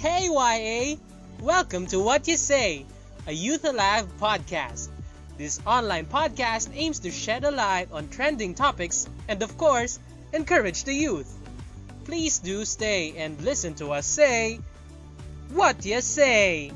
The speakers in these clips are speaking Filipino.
Hey YA! Welcome to What You Say, a Youth Alive podcast. This online podcast aims to shed a light on trending topics and, of course, encourage the youth. Please do stay and listen to us say, What You Say!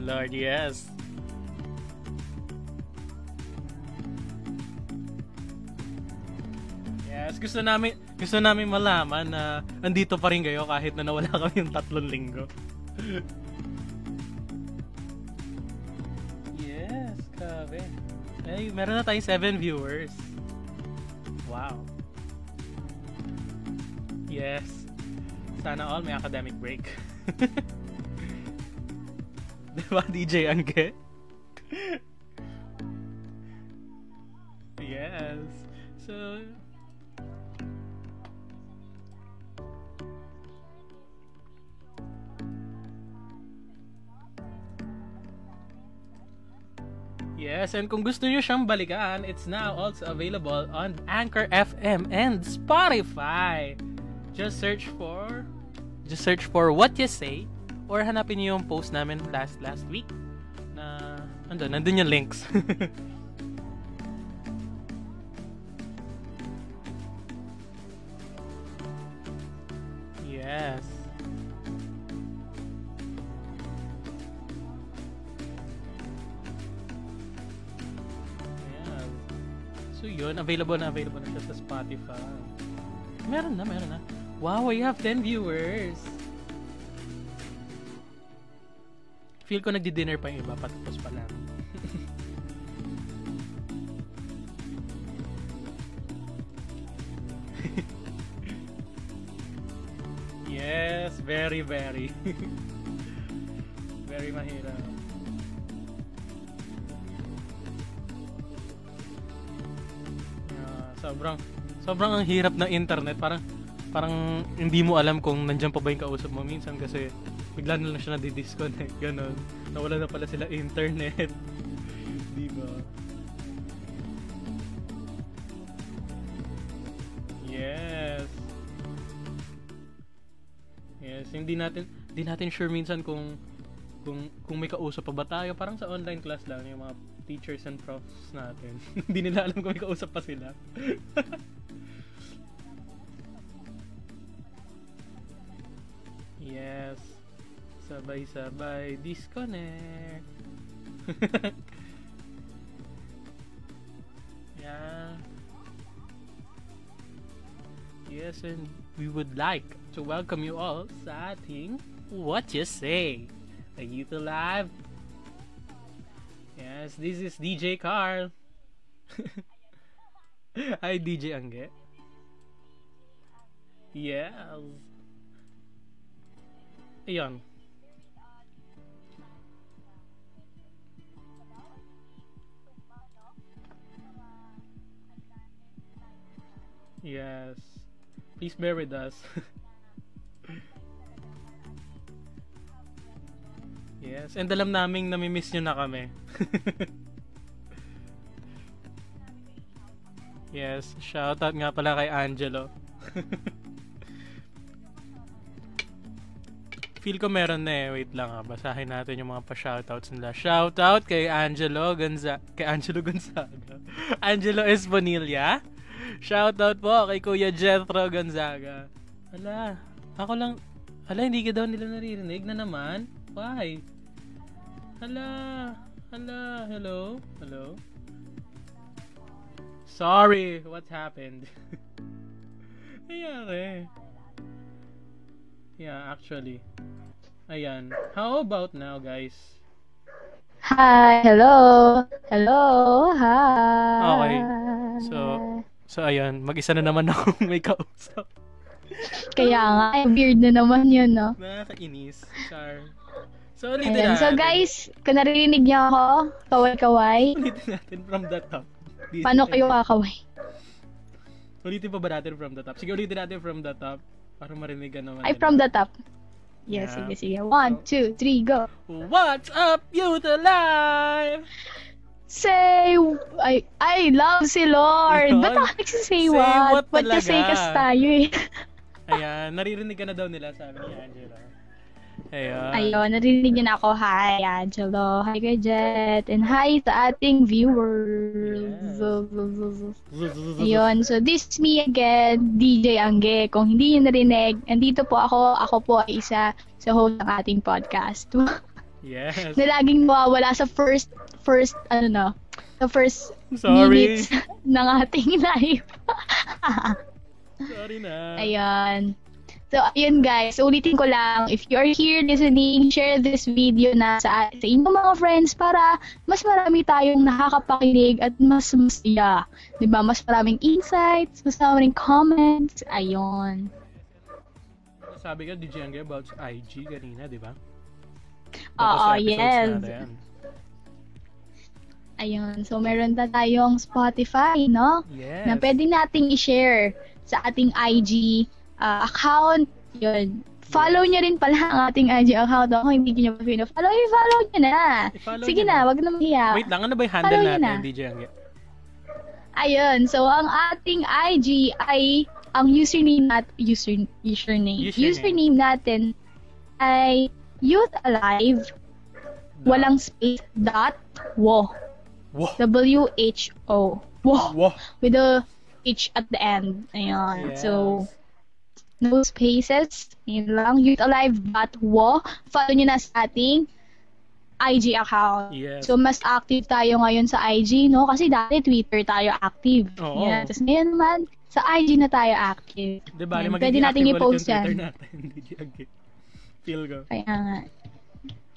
Lord, yes. Yes, gusto namin gusto namin malaman na andito pa rin kayo kahit na nawala kami yung tatlong linggo. yes, grabe. Ay, meron na tayong 7 viewers. Wow. Yes. Sana all may academic break. diba, DJ Angge? yes. So, Yes, and kung gusto niyo siyang balikan, it's now also available on Anchor FM and Spotify. Just search for just search for What You Say or hanapin niyo yung post namin last last week na andun, nandun yung links. yes. Ayan. So yun, available na available na siya sa Spotify. Meron na, meron na. Wow, we have 10 viewers. Feel ko nagdi-dinner pa yung iba, patapos pa lang. yes, very, very. very mahirap. Yeah, sobrang sobrang ang hirap ng internet. Parang parang hindi mo alam kung nandiyan pa ba yung kausap mo minsan kasi bigla na lang siya nadi-disconnect. Ganon. Nawala na pala sila internet. Di ba? Yes. Yes, hindi natin hindi natin sure minsan kung kung kung may kausap pa ba tayo parang sa online class lang yung mga teachers and profs natin hindi nila alam kung may kausap pa sila yes sabay sabay disconnect yeah yes and we would like to welcome you all sa ating What You Say a Youth Alive. Yes, this is DJ Carl. Hi, DJ Angge. Yes. Ayan. Yes. Please bear with us. Yes, and alam naming namimiss nyo na kami. yes, shoutout nga pala kay Angelo. Feel ko meron na eh. Wait lang ha. Basahin natin yung mga pa-shoutouts nila. Shoutout kay Angelo Gonzaga. Kay Angelo Gonzaga. Angelo Esponilla. Shoutout po kay Kuya Jethro Gonzaga. Ala, ako lang. Ala, hindi ka daw nila naririnig na naman. Why? Hala. Hala. Hello? Hello? Sorry. What happened? Nangyari. Yeah, actually. Ayan. How about now, guys? Hi, hello. Hello, hi. Okay. So- So, ayun. Mag-isa na naman ako may kausap. Kaya nga, eh, weird na naman yun, no? Nakakainis. Char. So, ulitin Ayan. natin. So guys, kung naririnig niyo ako, kaway-kaway, Ulitin natin from the top. Di- paano kayo kakaway? Ulitin pa ba natin from the top? Sige, ulitin natin from the top. Para marinig ka naman. Ay, from the top. Yeah, Yeah. sige, sige. One, two, three, go. What's up, youth alive? Say, I, I love si Lord. Yun. Ba't ako nagsisay Say what? what Ba't kasi talaga? kas tayo eh. Ayan, naririnig ka na daw nila, sabi ni Angela. Ayan. Ayun, narinig niyo na ako. Hi, Angelo. Hi, Kuya Jet. And hi sa ating viewers. Yes. Ayun, so this is me again, DJ Angge. Kung hindi niyo narinig, andito po ako. Ako po ay isa sa host ng ating podcast. Yes. na laging mawawala sa first, first, ano no, sa first Sorry. minutes ng ating live. Sorry na. Ayun. So, ayun guys, ulitin ko lang, if you are here listening, share this video na sa, sa inyong mga friends para mas marami tayong nakakapakinig at mas masaya. 'Di ba Mas maraming insights, mas maraming comments. Ayun. Sabi ka, DJ Angge, about IG kanina, di ba? Oo, yes. natin. Ayun. So, meron na tayong Spotify, no? Yes. Na pwede nating i-share sa ating IG uh, account. Yun. Follow nyo rin pala ang ating IG account. Kung hindi nyo pa follow, i-follow nyo na. I-follow Sige na, na. wag na mahiya. Wait lang, ano ba yung handle Follow natin, na. DJ Angge? Ayun, so ang ating IG ay ang username nat user username. Username. Username natin ay Youth Alive walang space dot wo Wow. W H O wo Wow. with a H at the end. Ayun. Yes. So no spaces. Yun lang. Youth Alive dot wo. Follow nyo na sa ating IG account. Yes. So, mas active tayo ngayon sa IG, no? Kasi dati Twitter tayo active. Oo. Yan. Tapos ngayon naman, sa IG na tayo active. Di ba, Yan. magiging Pwede natin active ulit i-post yan. natin, Feel ko. Kaya nga.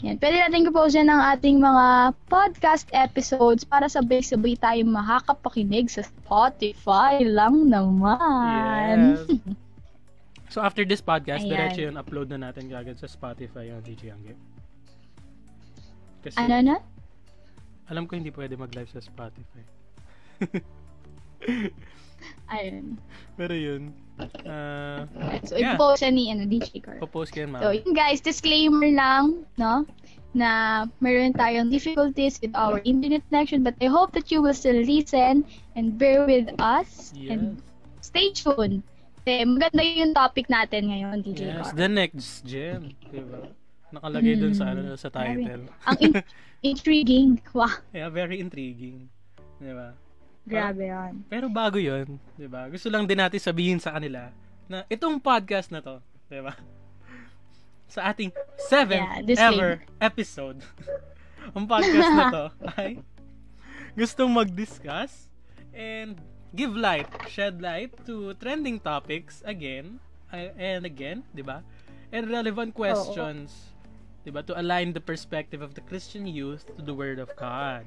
Yan. Pwede natin i-post yan ng ating mga podcast episodes para sabay-sabay tayo makakapakinig sa Spotify lang naman. Yes. So after this podcast, Ayan. diretso yun, upload na natin kagad sa Spotify yung DJ Angge. Kasi ano na? alam ko hindi pwede mag-live sa Spotify. Ayun. Pero yun, ah, So, Yeah. i-post yan ni ano, DJ Carl. popost ko yan, So, ma'am. yun guys, disclaimer lang, no? Na meron tayong difficulties with our internet connection, but I hope that you will still listen and bear with us Yes. and stay tuned. Kasi maganda yung topic natin ngayon, DJ Yes, Carl. the next gem, diba? Nakalagay dun sa ano sa title. Ang in- intriguing. Wow, yeah, very intriguing. Diba? Grabe yan. Pero bago yun, di ba? Gusto lang din natin sabihin sa kanila na itong podcast na to, di ba? Sa ating seventh Yeah, ever episode, ang podcast na to ay gustong mag-discuss and give light, shed light to trending topics again and again, di ba? And relevant questions, di ba? To align the perspective of the Christian youth to the Word of God.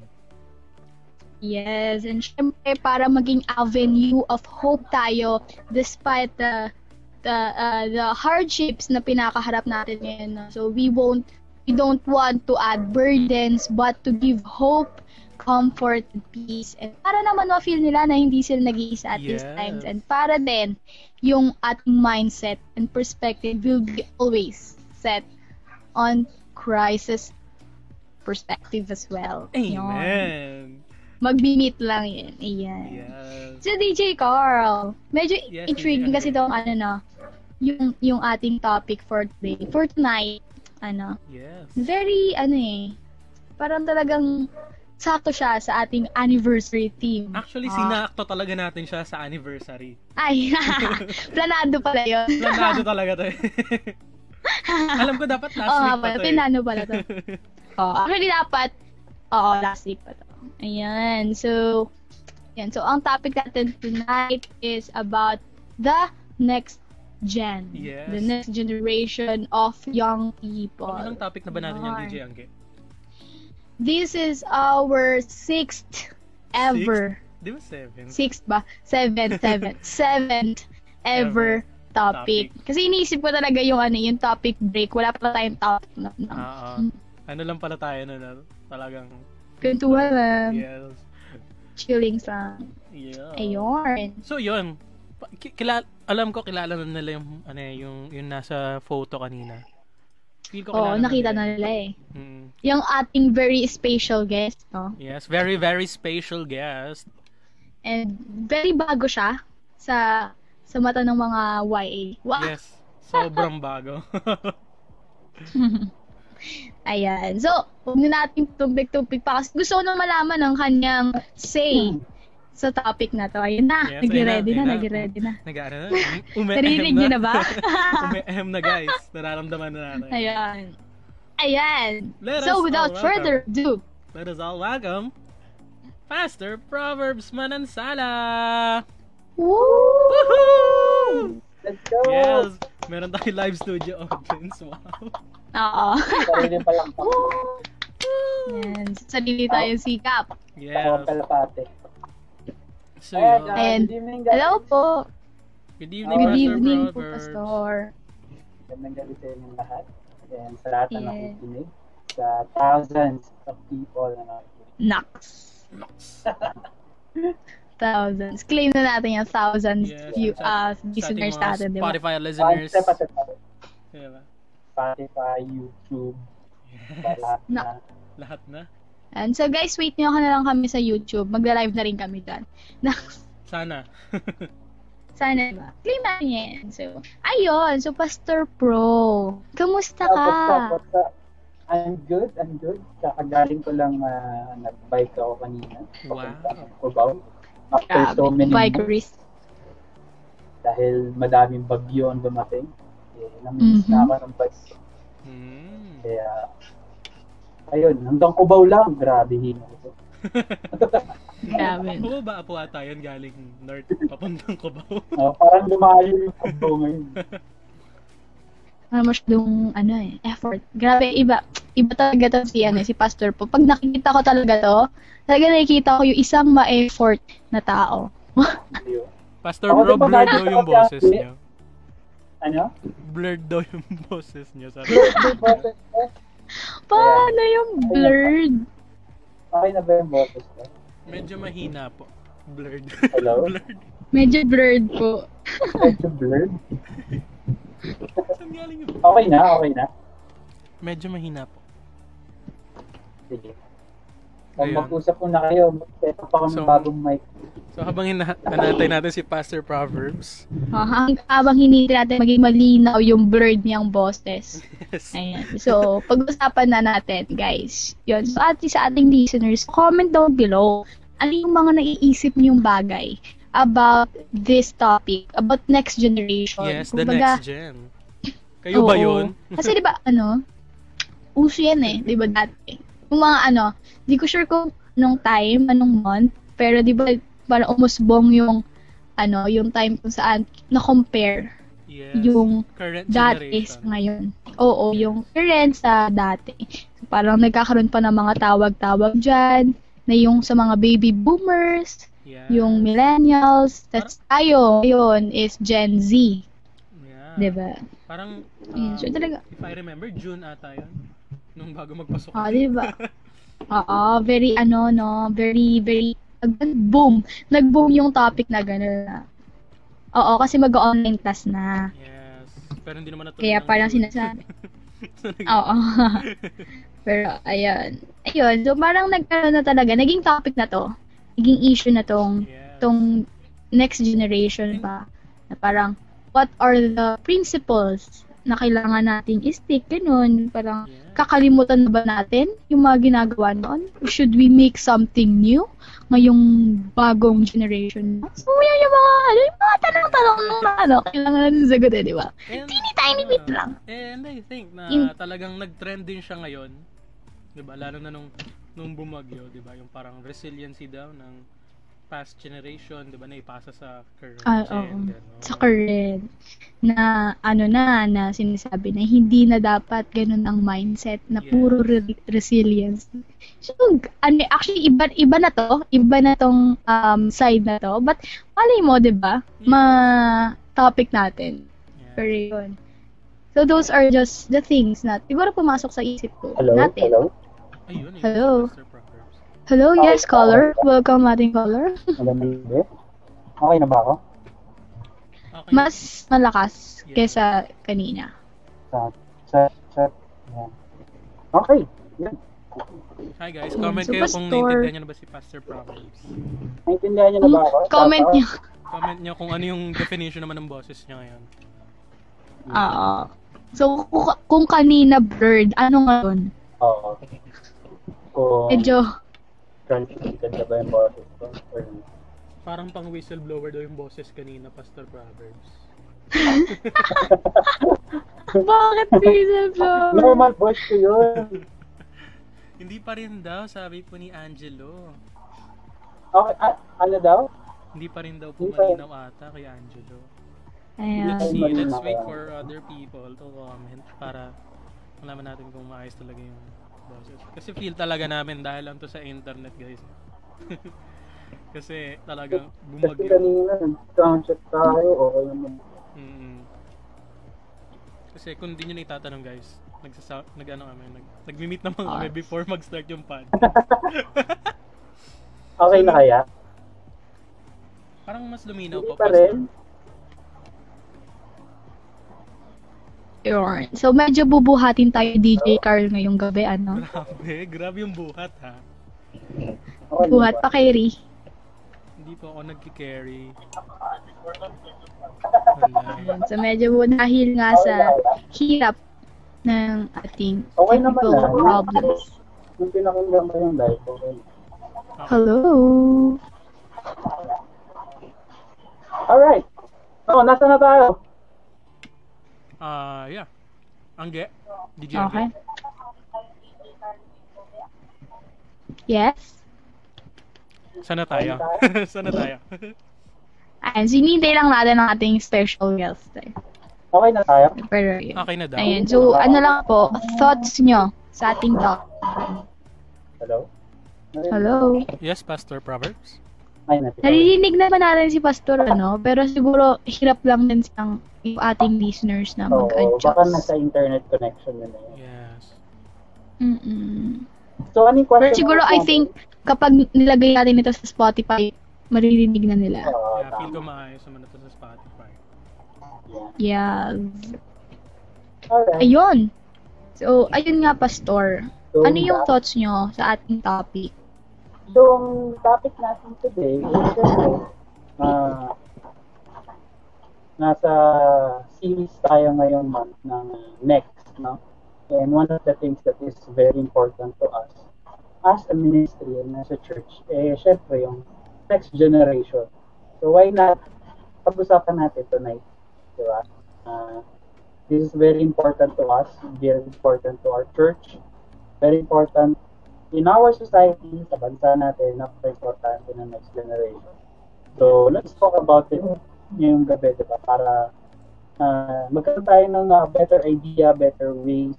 Yes, and syempre para maging avenue of hope tayo despite the the uh, the hardships na pinakaharap natin ngayon. no? So we won't we don't want to add burdens but to give hope, comfort, and peace. And para naman ma-feel nila na hindi sila nag-iisa at these Yes. times. And para din yung ating mindset and perspective will be always set on Christ's perspective as well. Yun Amen! magbi-meet lang yun. Ayan. Yes. So, DJ Carl, medyo Yes, intriguing DJ kasi tong ano no, yung, yung ating topic for today. For tonight, ano, Yes. very, ano eh, parang talagang sakto siya sa ating anniversary theme. Actually, sinakto talaga natin siya sa anniversary. Ay, planado pala yun. Planado talaga to eh. Alam ko dapat last nga week pa pala, to eh. planado pala to. Oh, actually dapat, oo, last week pa to. Ayan, so, yan. So, ang topic natin tonight is about the next gen. Yes. The next generation of young people. Ano topic na ba natin yung Yun. DJ Angge? this is our sixth ever. Di ba seven? Sixth ba? Seventh, seventh. seventh ever topic. Kasi iniisip ko talaga yung ano, yung topic break. Wala pa tayong topic. No, no. Oo. Ano lang pala tayo na na talagang Kwentuhan lang. yes. Chilling lang. Yeah. Ayun. So yun. Pa- ki- Kilala, alam ko kilala na nila yung ano eh, yung yung nasa photo kanina. Feel ko Oo, nakita na nila eh. Mm. Yung ating very special guest, no? Yes, very very special guest. And very bago siya sa sa mata ng mga YA. Wow. Yes. Sobrang bago. Ayan. So, huwag na natin tumpik-tumpik pa kasi gusto ko na malaman ang kanyang say sa topic na to. Ayun na, Yes, nag-ready na, na, nag-ready na. Nag-ano na? Ume-em Narinig niyo na ba? Ume-em na guys. Nararamdaman na natin. Ayan. Ayan. Let so, without further ado, Let us all welcome Pastor Proverbs Manansala. woo! Woohoo! Let's go! Yes, meron tayong live studio audience. Wow. Oo. Sarili pa lang. Ayan. Sarili tayong sikap. Ako Yes. kalapate. So, Ayan, yun. And, good evening guys. Hello po. Good evening, Good Pastor evening po. Pastor. Magandang gabi sa inyong lahat. And sa lahat na Yeah. nakikinig. Sa thousands of people na nakikinig. Nax. Thousands. Claim na natin yung thousands Yes, view, uh, listeners natin, di ba? Spotify listeners. Step at a time. Diba? Spotify, YouTube, sa lahat na. Na- Lahat na. And so guys, wait nyo ka na lang kami sa YouTube. Magla-live na rin kami dyan. Sana. Sana, diba? Claim natin yan. So, ayun. So, Pastor Pro. Kamusta ka? what's up, what's up? I'm good, I'm good. Kakagaling ko lang ah, nag-bike ako kanina. Wow. After Grabe. so many Bike months, dahil madaming bagyo ang dumating. Eh, namiss Mhm. na ako ng bike. Hmm. Kaya, ayun, hanggang Cubao lang. Grabe hino ko. Grabe. Kung ba apo ata yun galing north papuntang Cubao? Oh, parang lumayo yung Cubao ngayon. Ano masyadong, ano eh, effort. Grabe, iba. Iba talaga to si, ano, si Pastor po. Pag nakikita ko talaga to, talaga nakikita ko yung isang ma-effort na tao. Yun. Pastor Ako dati daw yung ako boses niyo. Ano? Blurred daw yung boses niyo. Sabi. Yung boses? Paano yung blurred? Okay na ba yung boses ko? Medyo mahina po. Blurred. Hello? blurred. Medyo blurred po. Medyo blurred. Saan galing yung Okay na, okay na. Medyo mahina po. Sige. Kung Ayun. mag-usap po na kayo, mag-set up ako ng So- bagong mic. So habang hina- natin si Pastor Proverbs. Hang, habang hinihintay natin maging malinaw yung blurred niyang boses. Yes. Ayan. So, pag-usapan na natin, guys. Yun. So, ati sa ating listeners, comment down below. Ano yung mga naiisip niyong bagay about this topic, about next generation. Yes, the Kumbaga, next gen. Kayo ba oo. yun? Kasi di ba ano, uso yan eh, di ba dati? Yung mga ano, di ko sure kung anong time, anong month, pero di ba parang umusbong yung ano, yung time kung saan na-compare Yes. yung current dati generation. sa ngayon. Oo, yung current sa dati. So, parang nagkakaroon pa ng mga tawag-tawag dyan, na yung sa mga baby boomers, Yeah. yung millennials, tas tayo, yun, is Gen Z. Yeah. Di ba? Parang, um, so talaga, if I remember, June ata yun. Nung bago magpasok. Ah, di ba? Oo, very ano, no, very, very, nag-boom. Nag-boom yung topic na gano'n. Oo, kasi mag-online class na. yes. Pero hindi naman natuloy. Kaya ng parang sinasabi. Oo. Pero, ayun. Ayun, so parang nagkaroon na talaga, naging topic na to. Naging issue na tong, yes. tong next generation pa. Na parang, what are the principles na kailangan nating i-stick, ganun. Parang, kakalimutan na ba natin yung mga ginagawa noon? Should we make something new ngayong bagong generation? So, yan yung mga, ano, yung mga tanong-tanong na ano, kailangan natin sagutin, di ba? Teeny tiny uh, bit lang. And I think na In- talagang nag-trend din siya ngayon. 'Di ba? Lalo na nung nung bumagyo, 'di ba? Yung parang resiliency daw ng past generation, di ba, na ipasa sa current Ah, gen. oo. ganon. Sa current. Na, ano na, na sinasabi na hindi na dapat ganun ang mindset na Yes. puro re- resilience. So, ano, actually, iba, iba na to. Iba na tong um, side na to. But, malay mo, di ba? Ma-topic natin. Yeah. Pero yun. So, those are just the things na siguro pumasok sa isip ko. Hello? natin. Hello? Ayun, yun, Hello. Hello, Okay. yes, caller. Welcome, ating caller. Magandang gabi. Okay na ba ako? Okay. Mas malakas Yeah. kesa kanina. Sa chat, chat. Yan. Okay. Yan. Hi guys, comment so kayo kung naintindihan nyo na ba si Pastor Proverbs. Naintindihan niyo na ba ako? Comment niyo. Comment nyo kung ano yung definition naman ng boses niya ngayon. Oo. So, kung, kanina bird, ano ngayon? Oo. Kung Medyo, translated na ba yung boses ko? Or... Parang pang whistleblower daw yung boses kanina, Pastor Proverbs. bakit diesel Normal voice ko yun. Hindi pa rin daw, sabi po ni Angelo. Okay, ah, ano daw? Hindi pa rin daw po malinaw ata kay Angelo. Ayan. Let's see, let's wait for other people to comment para malaman natin kung maayos talaga yung boses. Kasi feel talaga namin dahil lang to sa internet, guys. Kasi talagang Kasi bumagyo. kanina, nag-sound check tayo, okay naman. Mm. Kasi kung di nyo na itatanong guys, nagsasa nag ano kami, nag nagmi-meet naman kami Ah. before mag-start yung pod. Okay na kaya? Parang mas luminaw Hindi po. pa rin. Yun. So, medyo bubuhatin tayo DJ Carl ngayong gabi, ano? Grabe, grabe yung buhat ha. Buhat pa kay Ri. Hindi po ako nagki-carry. Wala. So, medyo dahil nga sa hirap ng ating Okay naman technical na. problems. Nung pinakinggan ko yung live, okay. Hello? Alright. Oh, nasa na tayo? Ah, yeah. Angge? DJ Okay. Angge? Yes? Sana tayo. Sana tayo. Ayan, sinintay lang natin ang ating special guest. Eh. Okay na tayo? Pero yun. okay na daw. Ayan, so ano lang po, thoughts nyo sa ating talk. Hello? Hello? Yes, Pastor Proverbs? Ay, nasa Naririnig naman natin si Pastor, ano? Pero siguro, hirap lang din siyang yung ating listeners na Oo, baka nasa mag-adjust. internet connection na yun. Yes. Mm-mm. So, ano yung question? Pero siguro, I think, kapag nilagay natin ito sa Spotify, maririnig na nila. Oo, Yeah, feel ko maayos naman ito sa Spotify. Yeah. Yeah. Alright. Ayun. So, ayun nga, Pastor. So, Ano yung ba- thoughts nyo sa ating topic? Yung topic natin today, is syempre, ah, nasa series tayo ngayong month ng next, no? And one of the things that is very important to us as a ministry and as a church, eh, syempre, yung next generation. So, why not pag-usapan natin tonight, di ba? Ah, this is very important to us, very important to our church, very important in our society, sa bansa natin, napaka-importante ng next generation. So, let's talk about it ngayong gabi, di ba? Para uh, magkaroon tayo ng uh, better idea, better ways,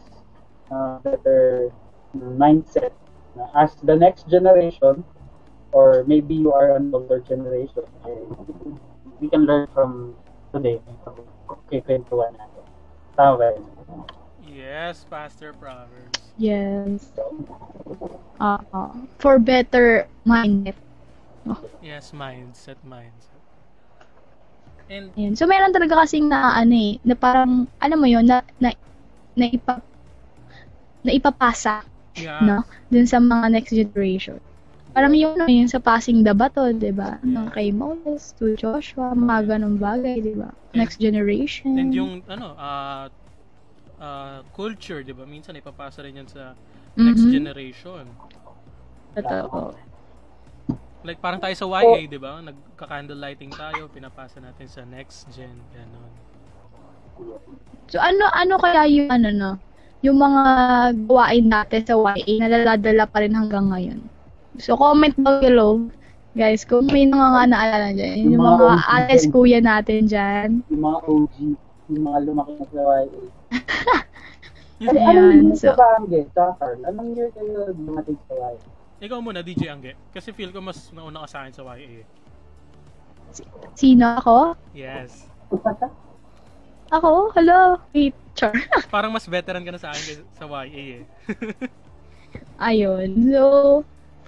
uh, better mindset na as the next generation, or maybe you are an older generation, eh, we can learn from today. Okay, kwentuhan natin. Tama ba? Yes, Pastor Proverbs. Yes. Uh, for better mindset. Yes, mindset, mindset. And Ayan. So, meron talaga kasing na, ano eh, na parang, alam mo yun, na, na, na, ipa, na ipapasa, yeah, no? Dun sa mga next generation. Parang yung, ano, yung sa passing the baton, di ba? Ng kay Moses to Joshua, mga ganong bagay, di ba? Next generation. and yung ano, ah ah, culture, 'di ba? Minsan ipapasa rin 'yan sa next Mhm. generation. Totoo. Like parang tayo sa YA, 'di ba? Nagka-candle lighting tayo, pinapasa natin sa next gen, ganun. So, ano, ano kaya yung, ano, no? Yung mga gawain natin sa YA na naladala pa rin hanggang ngayon. So, comment down below Guys, kung may mga nga naalala dyan, yung, Yung mga, mga dyan. kuya natin dyan. Yung mga OG, yung mga lumaki na sa YA. Ay, Ayan, anong year so- ka ba, Angge? Carl, anong year kayo dumating sa YA? Ikaw muna, DJ Angge. Kasi feel ko mas nauna ka sa akin sa YA. Sino ako? Yes. Ako? Hello? Wait, char. Parang mas veteran ka na sa akin sa YA eh. Ayun. So,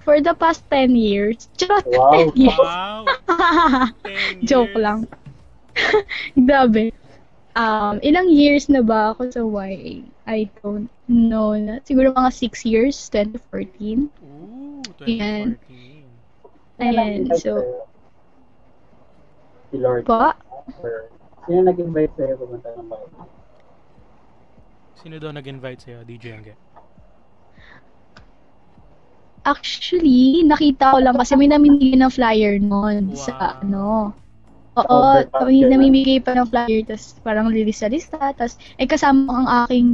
for the past 10 years, charot, Wow. 10 years. wow! 10 Joke years. lang. Grabe. Um, ilang years na ba ako sa YA? I don't know. Na. Siguro mga 6 years, 2014. Ooh, 2014. Ayan. Sino Ayan, nag-invite so? Si Lord. pa, sino nag-invite sa'yo pumunta ng YA? Sino daw nag-invite sa'yo, DJ Angge? actually, nakita ko lang kasi may namimigay ng flyer noon Wow. sa ano. Oo, ah. namimigay pa ng flyer, tapos parang lilista-lista, tapos eh kasama ang aking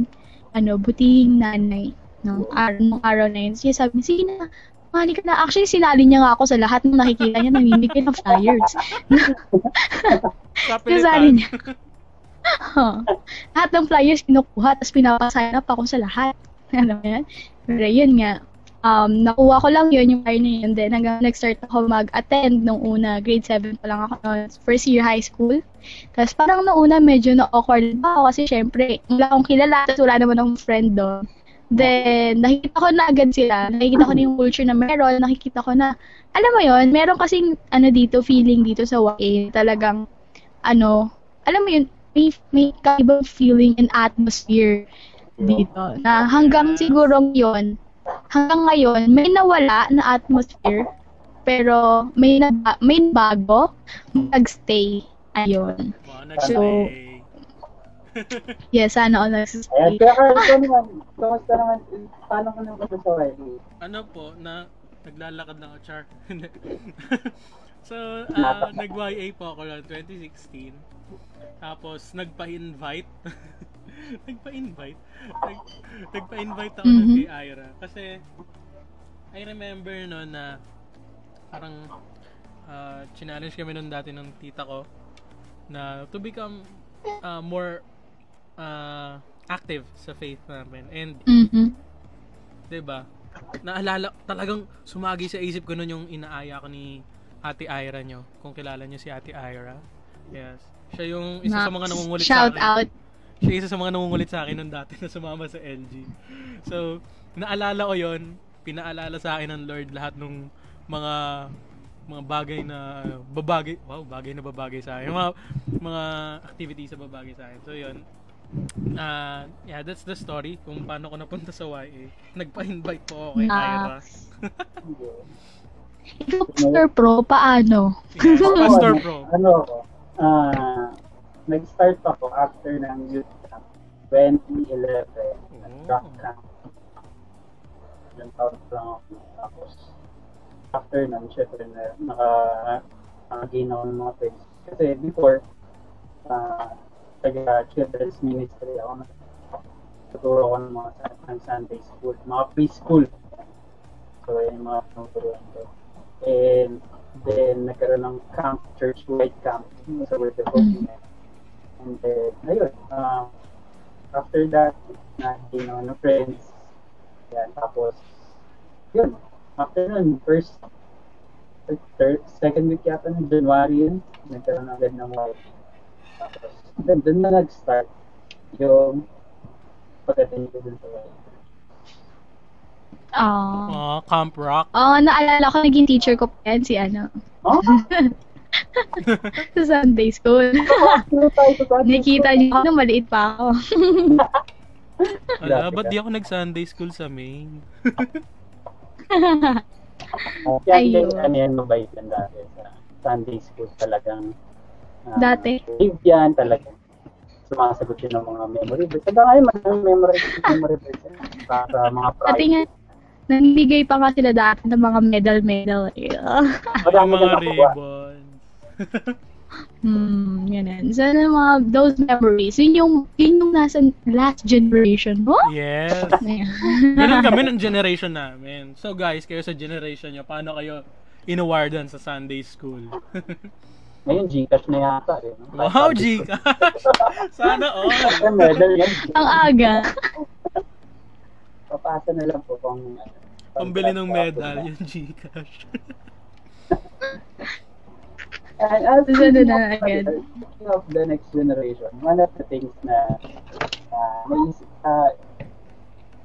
ano, butihing nanay nung araw, nung araw na yun. Siya sabi niya, sige na, mali ka na. Actually, sinali niya nga ako sa lahat ng nakikita niya namimigay ng flyers. Kasali niya. lahat ng flyers kinukuha, tapos pinapasign up ako sa lahat. Alam mo yan? Pero yun nga, um, nakuha ko lang yun, yung flyer na yun. Then hanggang nag-start ako mag-attend nung una, grade 7 pa lang ako noon, first year high school. Tapos parang nung una medyo na-awkward pa ako kasi syempre, wala akong kilala, tapos wala naman akong friend doon. Then, nakikita ko na agad sila. Nakikita ko na yung culture na meron. Nakikita ko na, alam mo yon meron kasing, ano dito, feeling dito sa YA. Talagang, ano, alam mo yun, may, may kaibang feeling and atmosphere dito. Na hanggang siguro yun, hanggang ngayon, may nawala na atmosphere. Pero, may, na, may bago, nag-stay. Ayun. Nag-stay. Yes, sana all Ayan, nag-stay. kaya ikaw naman, kamusta naman, paano ka naman sa YA? ano po, na naglalakad lang ako, Char. so, ah, nag-YA po ako lang 2016. Tapos, nagpa-invite. nagpa-invite. Nag, nagpa-invite ako Mhm. ng kay Ira. Kasi, I remember no na parang uh, challenge kami nun dati ng tita ko na to become uh, more uh, active sa faith namin. And Mhm. 'di ba? Naalala talagang sumagi sa isip ko noon yung inaaya ko ni Ate Ira nyo. Kung kilala nyo si Ate Ira. Yes. Siya yung isa sa mga nangungulit Shout sa akin. out. Siya isa sa mga nangungulit sa akin noon dati na sumama sa LG. So, naalala ko yon Pinaalala sa akin ng Lord lahat ng mga mga bagay na babagay, wow, bagay na babagay sa akin. Mga mga activities na babagay sa akin. So, yon Ah, yeah, that's the story kung paano ko napunta sa YA. Nagpa-invite po ako kay Ira. Ikaw, Pastor Pro, paano? Yes, Pastor Pro. Ano ako, ah, nag-start ako after ng youth camp, 2011, rock Oh. camp. Ilang taon lang ako. Tapos, after nun, syempre, na, naka, nakagain ako ng mga friends. Kasi before, ah, taga children's ministry ako na tuturo ko ng mga ng Sunday school, mga preschool. So, yun yung mga tinuturuan ko. And then, nagkaroon ng camp, church-wide camp sa Word of Hope. And then, ayun, ah, after that, na, you know, no friends. Yan, tapos, yun, after nun, first, third, second week yata ng January yun, nagkaroon agad ng wife. Tapos, then, dun na nag-start yung pagdating ko dun sa wife. Ah. Ah, Camp Rock. Oo, naalala ko, naging teacher ko pa yan, si ano, Oh? sa Sunday school. Nakita niyo ako nung maliit pa ako. Ala, ba't di ako nag-Sunday school sa Maine? Oh, kaya Ayun. yung ano yan, mabait yan dati sa Sunday school talagang ah, Dati? brave yan talagang sumasagot yun ng mga memory verse. Hanggang ngayon, mga memory, memory verse sa mga Dati pride. nga, namimigay pa nga sila dati ng mga medal-medal. Madami mga ribbons. Hmm, ganun. So, ano mga, those memories, yun yung, yun yung nasa last generation mo. yes. Ayan. Ganun kami ng generation namin. So guys, kayo sa generation nyo, paano kayo inawardan sa Sunday school. Ngayon, Gcash na yata eh. no? wow, Gcash! Sana all! Ang aga. Papasa na lang po kung ano. Pambili ng medal, yung Gcash. And Susunod speaking na. Speaking of the next generation, one of the things na uh, naisip, uh,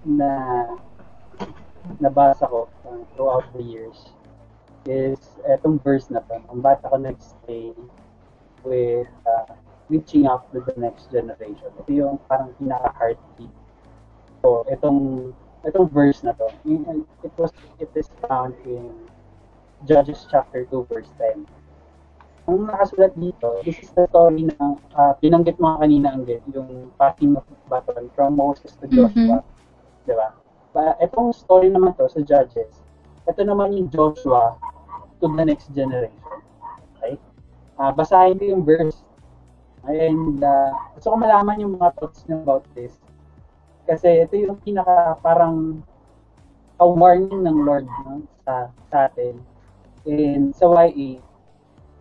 na nabasa ko uh, throughout the years is etong verse na to. Ang bata ko nag-stay with uh, reaching out to the next generation. Ito yung parang pinaka-heartbeat. So, itong itong verse na to, it was it is found in Judges chapter 2 verse 10 ang nakasulat dito, this is the story na uh, binanggit mo kanina ang yung passing of baton from Moses to Joshua. Di ba? Ba, itong story naman to sa Judges, ito naman yung Joshua to the next generation. Okay? Uh, basahin ko yung verse. And uh, gusto ko malaman yung mga thoughts niyo about this. Kasi ito yung pinaka parang warning ng Lord no, sa, sa atin. And sa YA,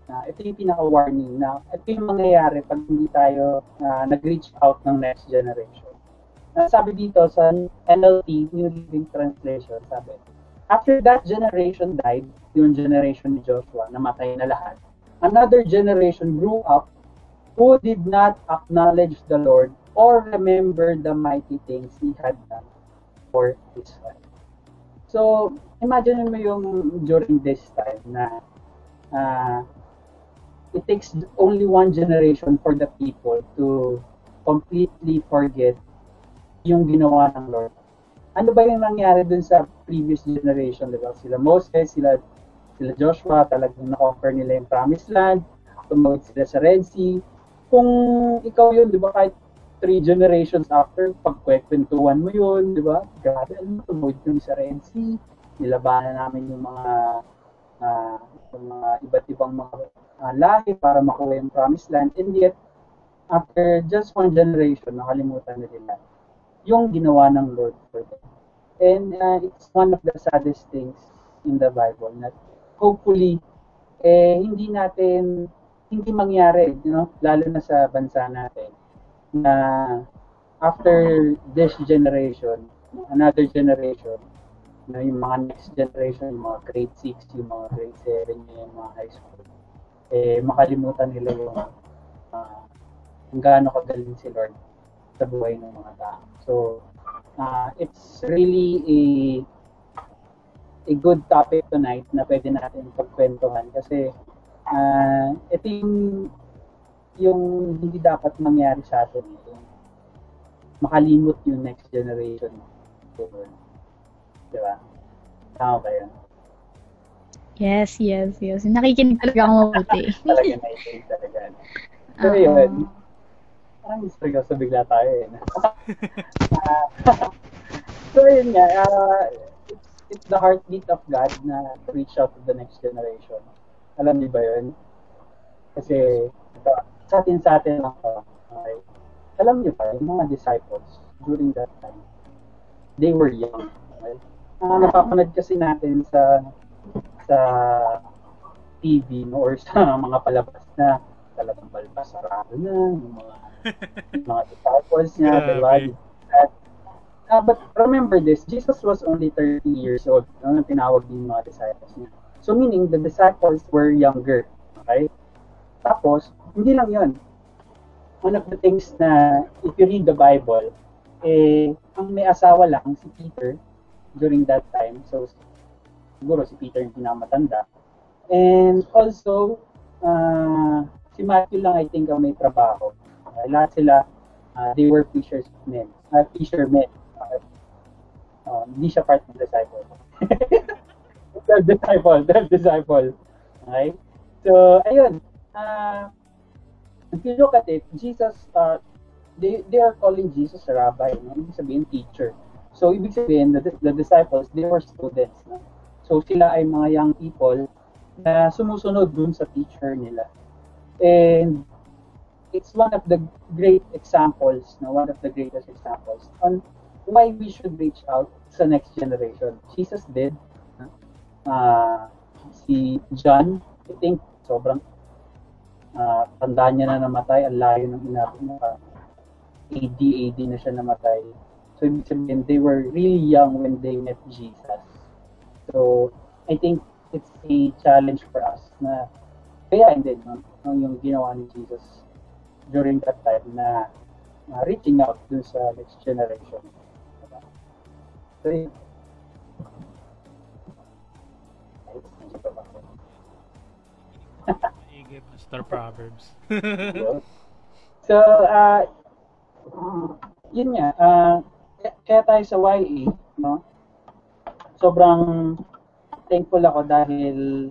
na ito yung pinaka-warning na ito yung mangyayari pag hindi tayo uh, nag-reach out ng next generation. Uh, sabi dito sa NLT, New Living Translation, sabi, After that generation died, yung generation ni Joshua, namatay na lahat, another generation grew up who did not acknowledge the Lord or remember the mighty things He had done for Israel. So, imagine mo yung during this time na uh, it takes only one generation for the people to completely forget yung ginawa ng Lord. Ano ba yung nangyari dun sa previous generation, di ba? Sila Moses, sila sila Joshua, talagang na-offer nila yung promised land, tumawid sila sa Red Sea. Kung ikaw yun, di ba, kahit three generations after, pagkwekwentuhan mo yun, di ba? Grabe, alam mo, kami sa Sea, nilabanan namin yung mga uh, yung mga iba't ibang mga uh, lahi para makuha yung promised land. And yet, after just one generation, nakalimutan na nila yung ginawa ng Lord for them. And uh, it's one of the saddest things in the Bible that hopefully, eh, hindi natin, hindi mangyari, you know, lalo na sa bansa natin, na after this generation, another generation, na yung mga next generation, yung mga grade 6, yung mga grade 7, yung mga high school, eh, makalimutan nila yung uh, kung gaano kagaling si Lord sa buhay ng mga tao. So, uh, it's really a a good topic tonight na pwede natin pagkwentuhan kasi uh, ito yung yung hindi dapat mangyari sa atin. Yung makalimot yung next generation. Di ba? Tama ba yun? Yes, yes, yes. Nakikinig talaga ako mabuti. talaga na talaga. So, yun. Parang seryoso bigla tayo eh. uh, so, yun nga. Uh, it's, it's the heartbeat of God na to reach out to the next generation. Alam niyo ba yun? Kasi, ito, sa atin sa atin lang. Okay? Alam niyo ba, yung mga disciples during that time, they were young. Okay? Uh, napapanood kasi natin sa sa TV no, or sa mga palabas na talagang balbas sarado na yung mga yung mga disciples niya, di ba? At, uh, but remember this, Jesus was only 30 years old no, nang tinawag din yung mga disciples niya. So meaning, the disciples were younger. Okay? Tapos, hindi lang yon One of the things na, if you read the Bible, eh, ang may asawa lang, si Peter, during that time. So, siguro si Peter yung pinakamatanda. And also, uh, si Matthew lang I think ang may trabaho. Uh, lahat sila, uh, they were fishermen. Uh, fishermen. Uh, uh, hindi siya part ng disciple. the disciple, the disciple. Okay? So, ayun. Uh, if you look at it, Jesus, uh, they, they are calling Jesus a rabbi. No? Ibig sabihin, teacher. So, ibig sabihin, the, the disciples, they were students. No? So, sila ay mga young people na sumusunod dun sa teacher nila. And it's one of the great examples, no? one of the greatest examples on why we should reach out sa next generation. Jesus did. Uh, si John, I think sobrang uh, tanda niya na namatay, ang layo ng inabot niya. AD, AD na siya namatay. So, ibig sabihin, they were really young when they met Jesus. So, I think it's a challenge for us na kaya hindi, no? yung ginawa ni Jesus during that time na uh, reaching out dun sa next generation. So, yun. Ige, Pastor Proverbs. so, uh, yun nga, uh, kaya tayo sa YA, no? Sobrang thankful ako dahil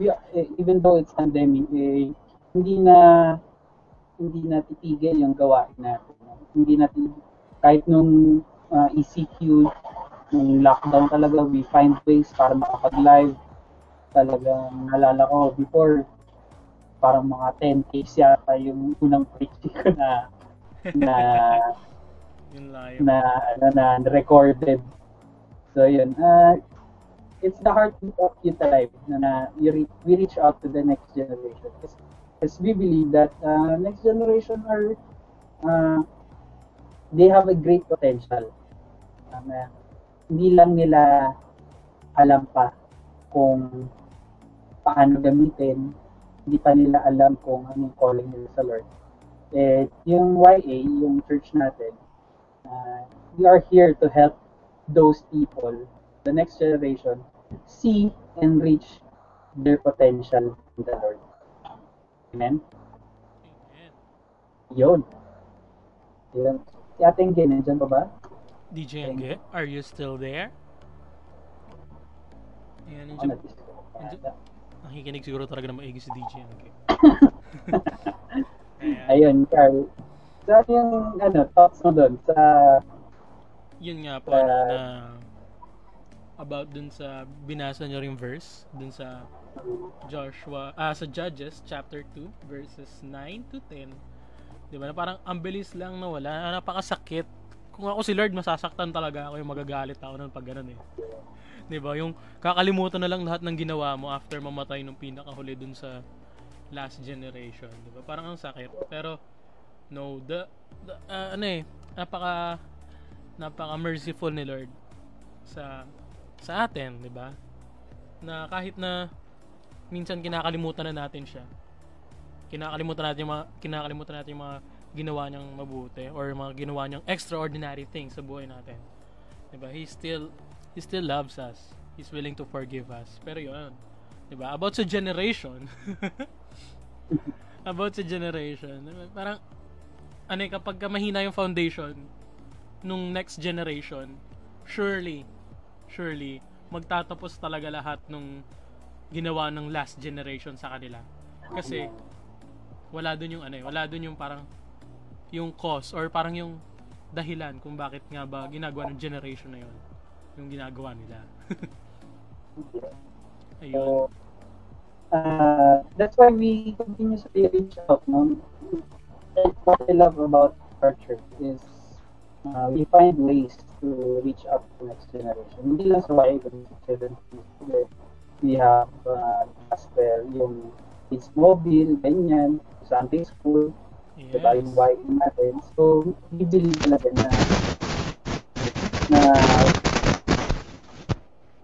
we, eh, even though it's pandemic, eh, hindi na hindi na titigil yung gawain natin. No? Hindi na kahit nung uh, ECQ, nung lockdown talaga, we find ways para makapag-live. Talagang nalala ko before, parang mga 10 takes yata yung unang preaching ko na na live. na ano na recorded. So yun. Uh, it's the heartbeat of Youth Alive na, na you re- we reach out to the next generation. Because we believe that uh, next generation are uh, they have a great potential. Uh, na hindi lang nila alam pa kung paano gamitin, hindi pa nila alam kung anong calling nila sa Lord. Eh, yung YA, yung church natin, uh, we are here to help those people, the next generation, see and reach their potential in the Lord. Amen? Amen. Yun. Yun. Si Ate Engge, nandyan pa ba? DJ Angge, are you still there? Ayan, nandiyan. na-disco. Nakikinig siguro talaga na maigi si DJ. Ayan. Ayun, Carl. So, ano yung ano, thoughts mo doon sa Yun nga po, ano, na about dun sa binasa nyo ring verse dun sa Joshua, ah, sa Judges chapter 2 verses 9 to 10. 'Di ba? Na parang ang bilis lang nawala, napakasakit. Kung ako si Lord, masasaktan talaga ako, yung magagalit ako nun pag ganun eh. 'Di ba? Yung kakalimutan na lang lahat ng ginawa mo after mamatay nung pinakahuli dun sa last generation, 'di ba? Parang ang sakit. Pero no, the, the ah, ano eh, napaka napaka merciful ni Lord sa sa atin, 'di ba? Na kahit na minsan kinakalimutan na natin siya. Kinakalimutan natin yung mga kinakalimutan natin yung mga ginawa niyang mabuti or mga ginawa niyang extraordinary things sa buhay natin. 'Di ba? He still he still loves us. He's willing to forgive us. Pero 'yun, 'di ba? About sa generation. about sa generation. Parang ano eh, kapag ka mahina yung foundation nung next generation, surely surely magtatapos talaga lahat nung ginawa ng last generation sa kanila. Kasi wala doon yung ano eh, wala doon yung parang yung cause or parang yung dahilan kung bakit nga ba ginagawa ng generation na yon yung ginagawa nila. Ayun. So, uh, that's why we continuously reach out. No? And what I love about our church is uh, we find ways to reach out to the next generation. Hindi lang sa YA, 70s. We have uh, as well yung kids mobile, ganyan, Sunday school, Yes. diba yung YA natin. So, we believe talaga na na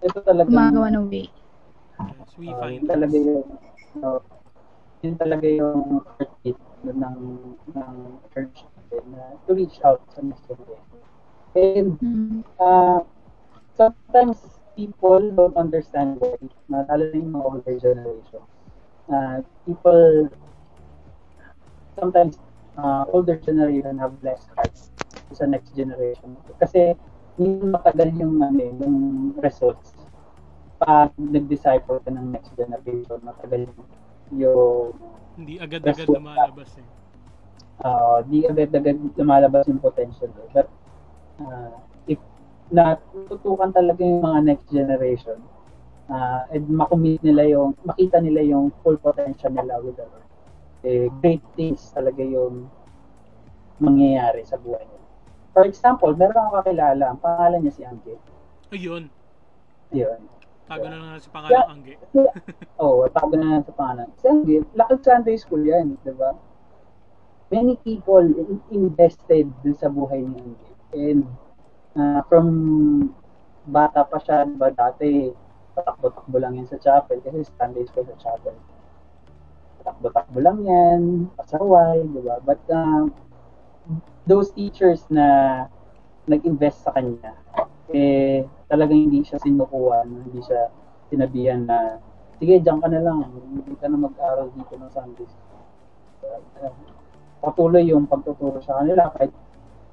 ito talaga Gumagawa ng way. Yes, we Uh, find talaga yung uh, yun talaga yung heartbeat ng ng church natin na to reach out sa generation. And Mm. uh, sometimes people don't understand why, na lalo na yung mga older generation. Uh, people sometimes uh, older generation have less heart sa next generation. Kasi hindi matagal yung ano eh, yung results pag nag-disciple ka ng next generation, matagal yung hindi agad-agad lumalabas eh. uh, di agad-agad lumalabas yung potential. eh. But uh, if natutukan talaga yung mga next generation, uh, and makumit nila yung, makita nila yung full potential nila with the Lord, eh, great things talaga yung mangyayari sa buhay nila. For example, meron akong kakilala, ang pangalan niya si Angge. Ayun. Yun. Tago na lang sa pangalan Yeah. Angge. Oo, oh, tago na lang sa pangalan. Kasi Angge, lakad Sunday school yan, di ba? Many people in- invested dun sa buhay ni Angge. And uh, from bata pa siya, di ba, dati, patakbo-takbo lang yan sa chapel kasi Sunday school sa chapel. Patakbo-takbo lang yan, pasaway, di ba? But um, those teachers na nag-invest sa kanya, eh, talagang hindi siya sinukuha, hindi siya sinabihan na, sige, diyan ka na lang, hindi ka na mag-aral dito ng Sunday school. Uh, patuloy yung pagtuturo sa kanila kahit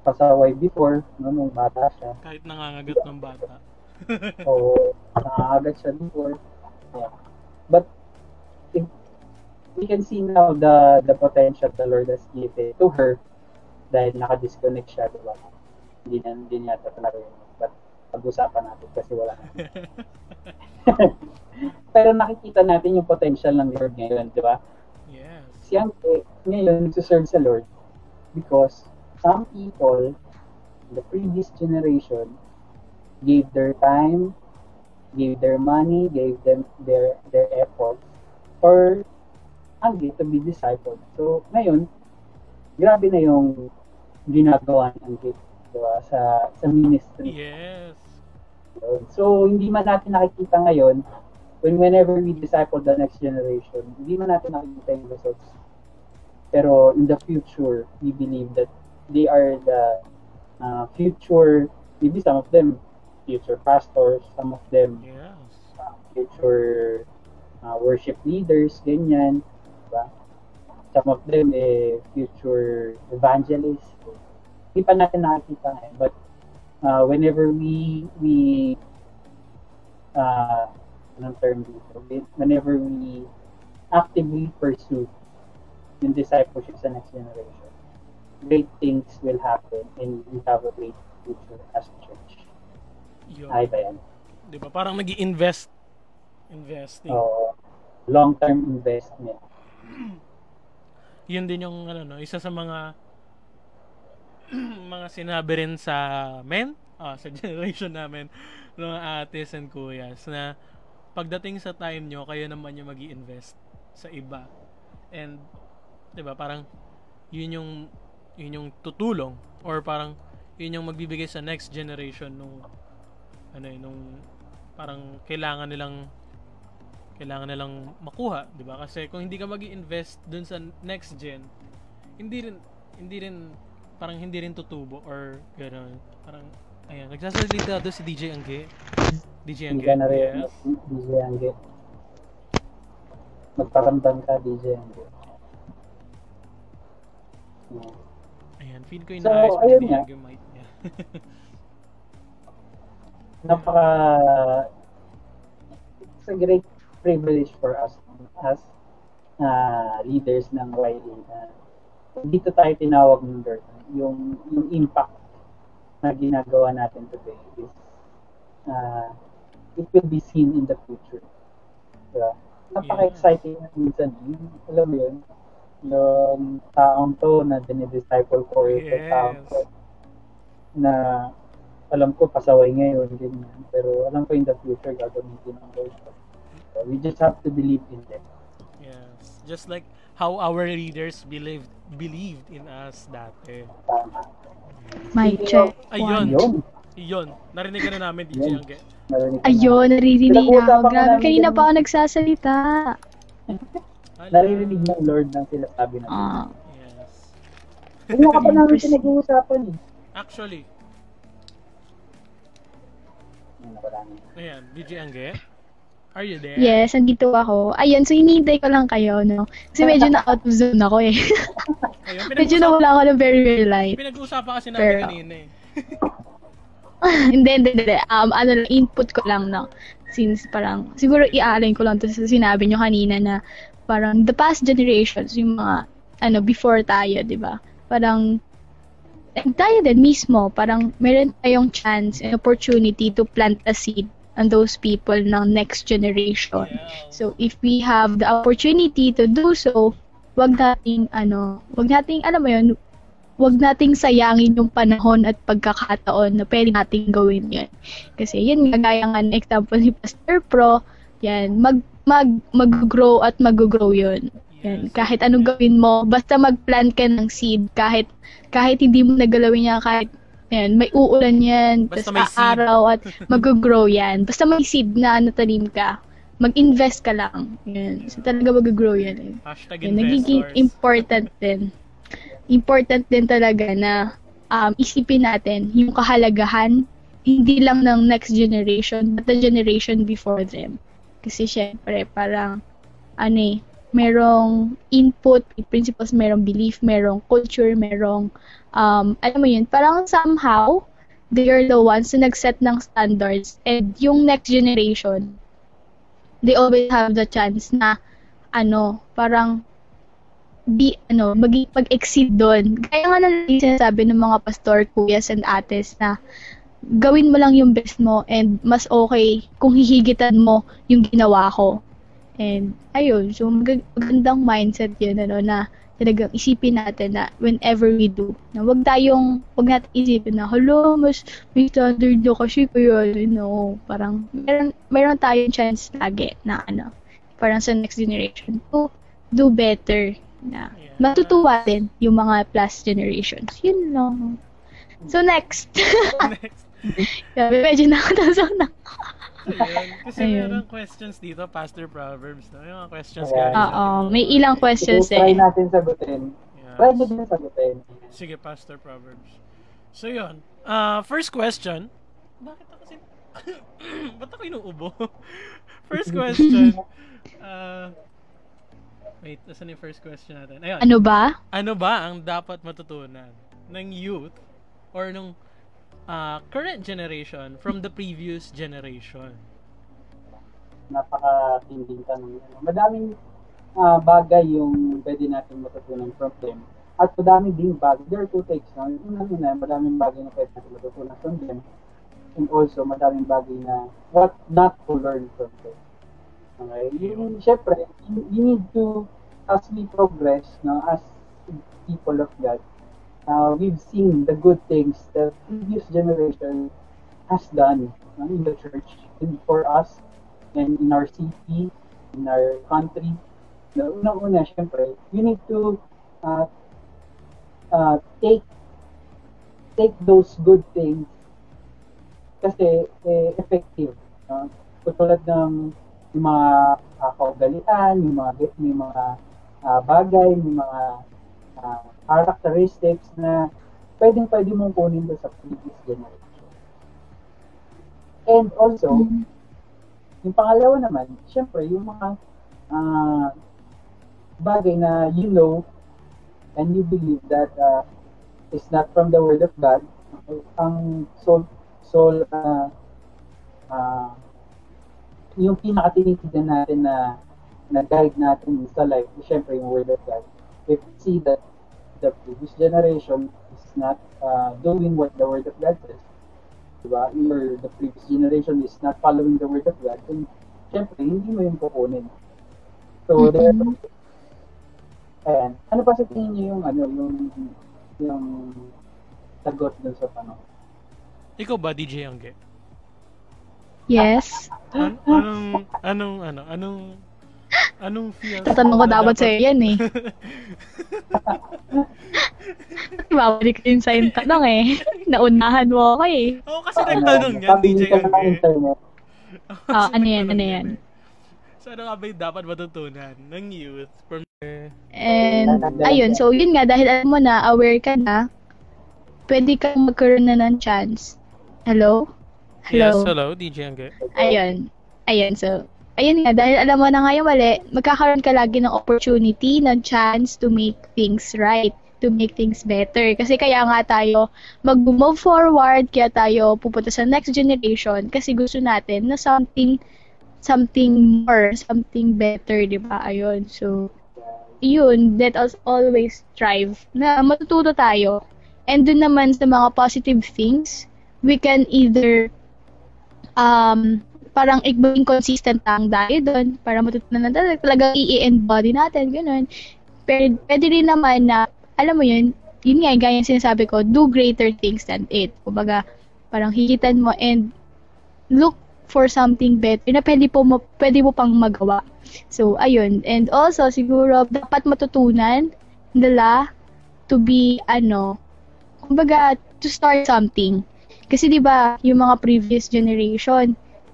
pasaway before, no, nung bata siya. Kahit nangangagat ng bata. o nakakagat siya before. Yeah. But we can see now the the potential the Lord has given to her dahil naka-disconnect siya, di ba? Hindi na, hindi niya talaga yun. But pag-usapan natin kasi wala na. Pero nakikita natin yung potential ng Lord ngayon, di ba? yes. Si Angke ngayon nagsiserve sa Lord because some people in the previous generation gave their time, gave their money, gave them their their effort for Angge to be discipled. So, ngayon, grabe na yung ginagawa ng Angge diba, sa sa ministry. Yes. So, hindi man natin nakikita ngayon, when whenever we disciple the next generation, hindi man natin nakikita yung results. Pero in the future, we believe that they are the uh, future, maybe some of them, future pastors, some of them, Yes. future uh, worship leaders, ganyan. Some of them, eh, future evangelists. Hindi pa natin nakikita ngayon. But uh, whenever we, we, uh, anong term dito? Whenever we actively pursue yung discipleship sa next generation, great things will happen and we have a great future as a church. Yun. Ay ba yan? Di ba? Parang nag invest Investing. So, long-term investment. Yun din yung ano no, isa sa mga mga sinabi rin sa men, ah, sa generation namin, ng ates and kuyas na pagdating sa time nyo, kayo naman yung mag invest sa iba. And, di ba, parang yun yung yun yung tutulong or parang yun yung magbibigay sa next generation nung ano eh, nung parang kailangan nilang kailangan nilang makuha, 'di ba? Kasi kung hindi ka magi-invest dun sa next gen, hindi rin hindi rin parang hindi rin tutubo or gano'n. Parang ayan, nagsasalita doon si DJ Angge. DJ Hindi Angge. ka na rin, Yes. DJ Angge. Magparamdam ka, DJ Angge. Yeah. Ayan, feel ko inaayos so, ni nga. Angge mic niya. napaka it's a great privilege for us as uh, leaders ng YA na dito tayo tinawag ng Lord yung yung impact na ginagawa natin today is uh, it will be seen in the future. Diba? Napaka-exciting na minsan. Alam mo yun, yung taong to na dinidisciple ko, yung Yes. taong to na alam ko pasaway ngayon, ganyan. Pero alam ko in the future gagamitin ng Lord. So, we just have to believe in them. yes. Just like how our leaders believed believed in us dati. Mic check. Ayun. One. Yun. Iyon, narinig ka na namin DJ. Angge. Narinig ko na. Ayun, naririnig na ako. Grabe, kanina pa ako nagsasalita. Naririnig ng Lord ng sinasabi natin. Ah, Yes. Ano ka pa namin pinag-uusapan eh. Actually, Ano, ayan, DJ Angge. Are you there? yes, andito ako. Ayun, so hinihintay ko lang kayo, no? Kasi medyo na out of zone ako eh. Ayun, medyo nawala ako ng very, very light. pinag-usapan kasi namin Pero- kanina eh. hindi, hindi, hindi. Um, ano lang, input ko lang na since parang, siguro i-align ko lang to sa sinabi nyo kanina na parang the past generations, yung mga, ano, before tayo, di ba? Parang, tayo din mismo, parang meron tayong chance and opportunity to plant a seed on those people ng next generation. So, if we have the opportunity to do so, wag nating, ano, wag nating, alam mo yun, wag nating sayangin yung panahon at pagkakataon na pwede nating gawin yun. Kasi yun nga, gaya nga ng example ni Pastor Pro, yan, mag, mag, mag-grow at mag-grow yun. Yan, kahit anong gawin mo, basta mag-plant ka ng seed, kahit, kahit hindi mo nagalawin yan, kahit yan, may uulan yan, Basta tas may seed. araw at mag-grow yan. Basta may seed na natanim ka, mag-invest ka lang. Yan. So talaga mag-grow yan. Eh. Hashtag Yan, nagiging important din. Important din talaga na um, isipin natin yung kahalagahan hindi lang ng next generation but the generation before them. Kasi syempre parang ano eh, merong input, principles, merong belief, merong culture, merong um, alam mo yun, parang somehow they are the ones na nag-set ng standards and yung next generation they always have the chance na ano, parang be, ano, mag, mag-exceed doon. Kaya nga na sinasabi ng mga pastor, kuyas and ates na gawin mo lang yung best mo and mas okay kung hihigitan mo yung ginawa ko. And, ayun, so mag- magandang mindset yun, ano, na talagang isipin natin na whenever we do, na wag tayong, wag natin isipin na, hello, mas may standard na kasi kaya, you know, parang, meron, meron tayong chance lagi na, ano, parang sa next generation to do better na Yeah. matutuwa din yung mga plus generations. Yun lang. So, next. Next. Sabi, medyo nakatasaw na. Ayun. Kasi Ayun. meron questions dito, Pastor Proverbs. No? Yung mga questions Ayan. guys. Oo, may ilang questions So, try eh. natin sagutin. Yeah. Try mo din sagutin. Sige, Pastor Proverbs. So, yun. Uh, first question. Bakit ako kasi... Ba't ako inuubo? first question. Uh, wait, nasan yung first question natin? Ayun. Ano ba? Ano ba ang dapat matutunan ng youth or nung uh, current generation from the previous generation? Napaka-tinding tanong. Madaming ah, bagay yung pwede natin matutunan from them. At madami din bagay. There are two takes. No? Yung Una-una, madaming bagay na pwede natin matutunan from them. And also, madaming bagay na what not to learn from them. Okay? Yung, syempre, you, you need to, as we progress, no, as people of God, uh, we've seen the good things that previous generation has done no, in the church and for us and in our city, in our country. Na unang-una, syempre, you need to uh, uh, take take those good things kasi eh, effective. No? Katulad ng yung mga uh, kaugalian, yung mga, yung mga ah, bagay, yung mga ah, characteristics na pwedeng pwede mong kunin doon sa previous generation. And also, Mm. yung pangalawa naman, syempre, yung mga ah, bagay na you know and you believe that uh, is not from the Word of God, ang soul, soul, uh, uh, yung pinakatinitignan natin na na guide natin sa life, syempre yung Word of God. If we see that the previous generation is not uh, doing what the Word of God says, diba? Or the previous generation is not following the Word of God, then syempre, hindi mo yung kukunin. So, there, Mhm. ayan. Ano pa sa tingin niyo yung, ano, yung, yung sagot dun sa tanong? Ikaw ba, DJ Angge? Yes. An- anong, anong, ano, anong, anong feel? Tatanong ko dapat sa'yo yan eh. Babalik ko yun sa yung tanong eh. Naunahan mo ako eh. Oo, kasi nagtanong yan, DJ ka na ng Angge. internet. Ah, Kasi ano yan, ano yan? So, ano nga ba yung dapat matutunan ng youth from And, ayun, so yun nga, dahil alam mo na, aware ka na, pwede kang magkaroon na ng chance. Hello? Yes, Hello? hello, DJ Angge. Ayun. Ayun, so, ayun nga, dahil alam mo na nga yung mali, magkakaroon ka lagi ng opportunity, ng chance to make things right, to make things better. Kasi kaya nga tayo mag-move forward, kaya tayo pupunta sa next generation, kasi gusto natin na something, something more, something better, di ba? Ayun, so, yun, let us always strive na matututo tayo. And dun naman sa mga positive things, we can either um, parang maging consistent lang tayo doon para matutunan natin talagang i-embody natin, ganun. Pero pwede rin naman na, alam mo yun, yun nga, gaya yung sinasabi ko, do greater things than it. Kumbaga, parang hikitan mo and look for something better na pwede, po pwede mo pang magawa. So, ayun. And also, siguro, dapat matutunan nila to be, ano, kumbaga, to start something. Kasi, di ba, yung mga previous generation,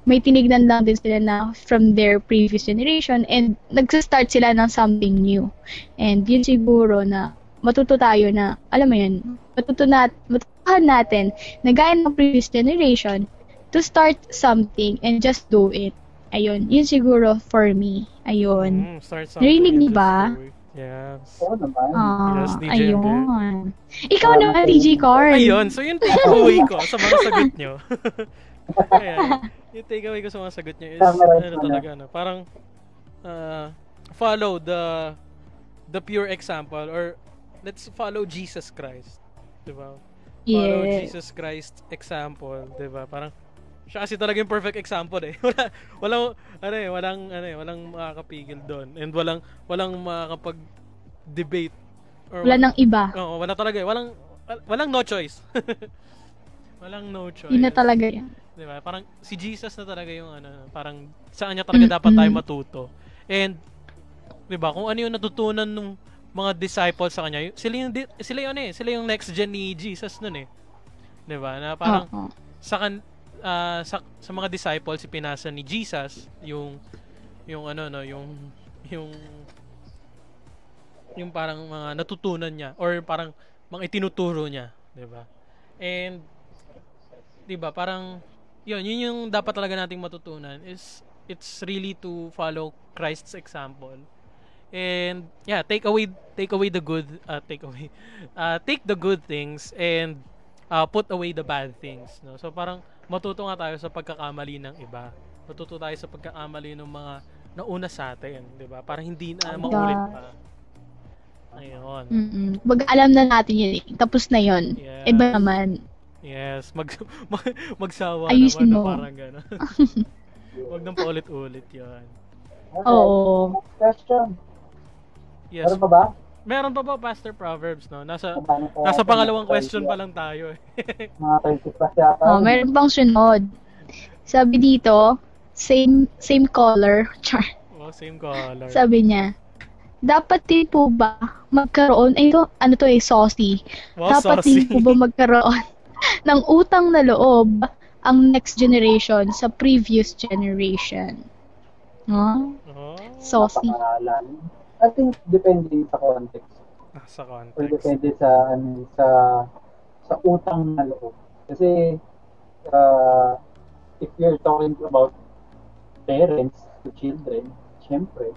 may tinignan lang din sila na from their previous generation and nagsa-start sila ng something new. And yun siguro na matuto tayo na, alam mo yun, matuto nat, matutuhan natin na gaya ng previous generation to start something and just do it. Ayun, yun siguro for me. Ayun. Mm, start something. Narinig niyo ba? Yes. Oo naman. Ah, Yes, DJ ayun. Ikaw Ah, naman, DJ Carl. Ayun, so yung takeaway ko sa mga sagot nyo. Ayan, yung takeaway ko sa mga sagot nyo is, ano talaga, ano, parang, uh, follow the, the pure example, or let's follow Jesus Christ. Diba? Follow Yes. Jesus Christ example, 'di ba? Parang siya kasi talaga yung perfect example eh. Wala walang ano eh, walang ano eh, walang makakapigil doon and walang walang makakapag debate or Wala nang iba. Oo, wala talaga eh. Walang wal- walang no choice. walang no choice. Yun na talaga yan. 'Di ba? Parang si Jesus na talaga yung ano, parang saan niya talaga dapat tayo matuto. And 'di ba, kung ano yung natutunan ng mga disciples sa kanya, sila yung sila yung ano eh, sila yung next gen ni Jesus nun eh. 'Di ba? Na parang sa kan ah, sa sa mga disciples ipinasa ni Jesus yung yung ano no, yung yung yung parang mga natutunan niya or parang mga itinuturo niya, 'di ba? And 'di ba, parang yun, yun yung dapat talaga nating matutunan is it's really to follow Christ's example. And yeah, take away take away the good uh, take away uh, take the good things and uh, put away the bad things, no? So parang matuto nga tayo sa pagkakamali ng iba. Matuto tayo sa pagkakamali ng mga nauna sa atin, 'di ba? Para hindi na maulit pa. Ayun. Mm-mm. Kumbaga, alam na natin yun eh. Tapos na yun. Yeah. Iba naman. Yes, mag, mag magsawa Ayusin naman na mo. parang gano'n. Huwag nang paulit-ulit 'yon. Alright. Oo. Next question. Yes. Meron pa ba? Meron pa ba Pastor Proverbs, no? Nasa Paano pa nasa pangalawang na- question pa lang tayo. eh. Mga 30 plus yata. Oh, meron pang sunod. Sabi dito, same same color. Char. oh, same color. Sabi niya, dapat din po ba magkaroon, ay ito, ano to eh, saucy. wow, dapat saucy. din po ba magkaroon ng utang na loob ang next generation sa previous generation? No? oh, Saucy. I think depende sa context. ah, sa Or context. depende sa ano sa sa utang na loob. Kasi uh, if you're talking about parents to children, syempre,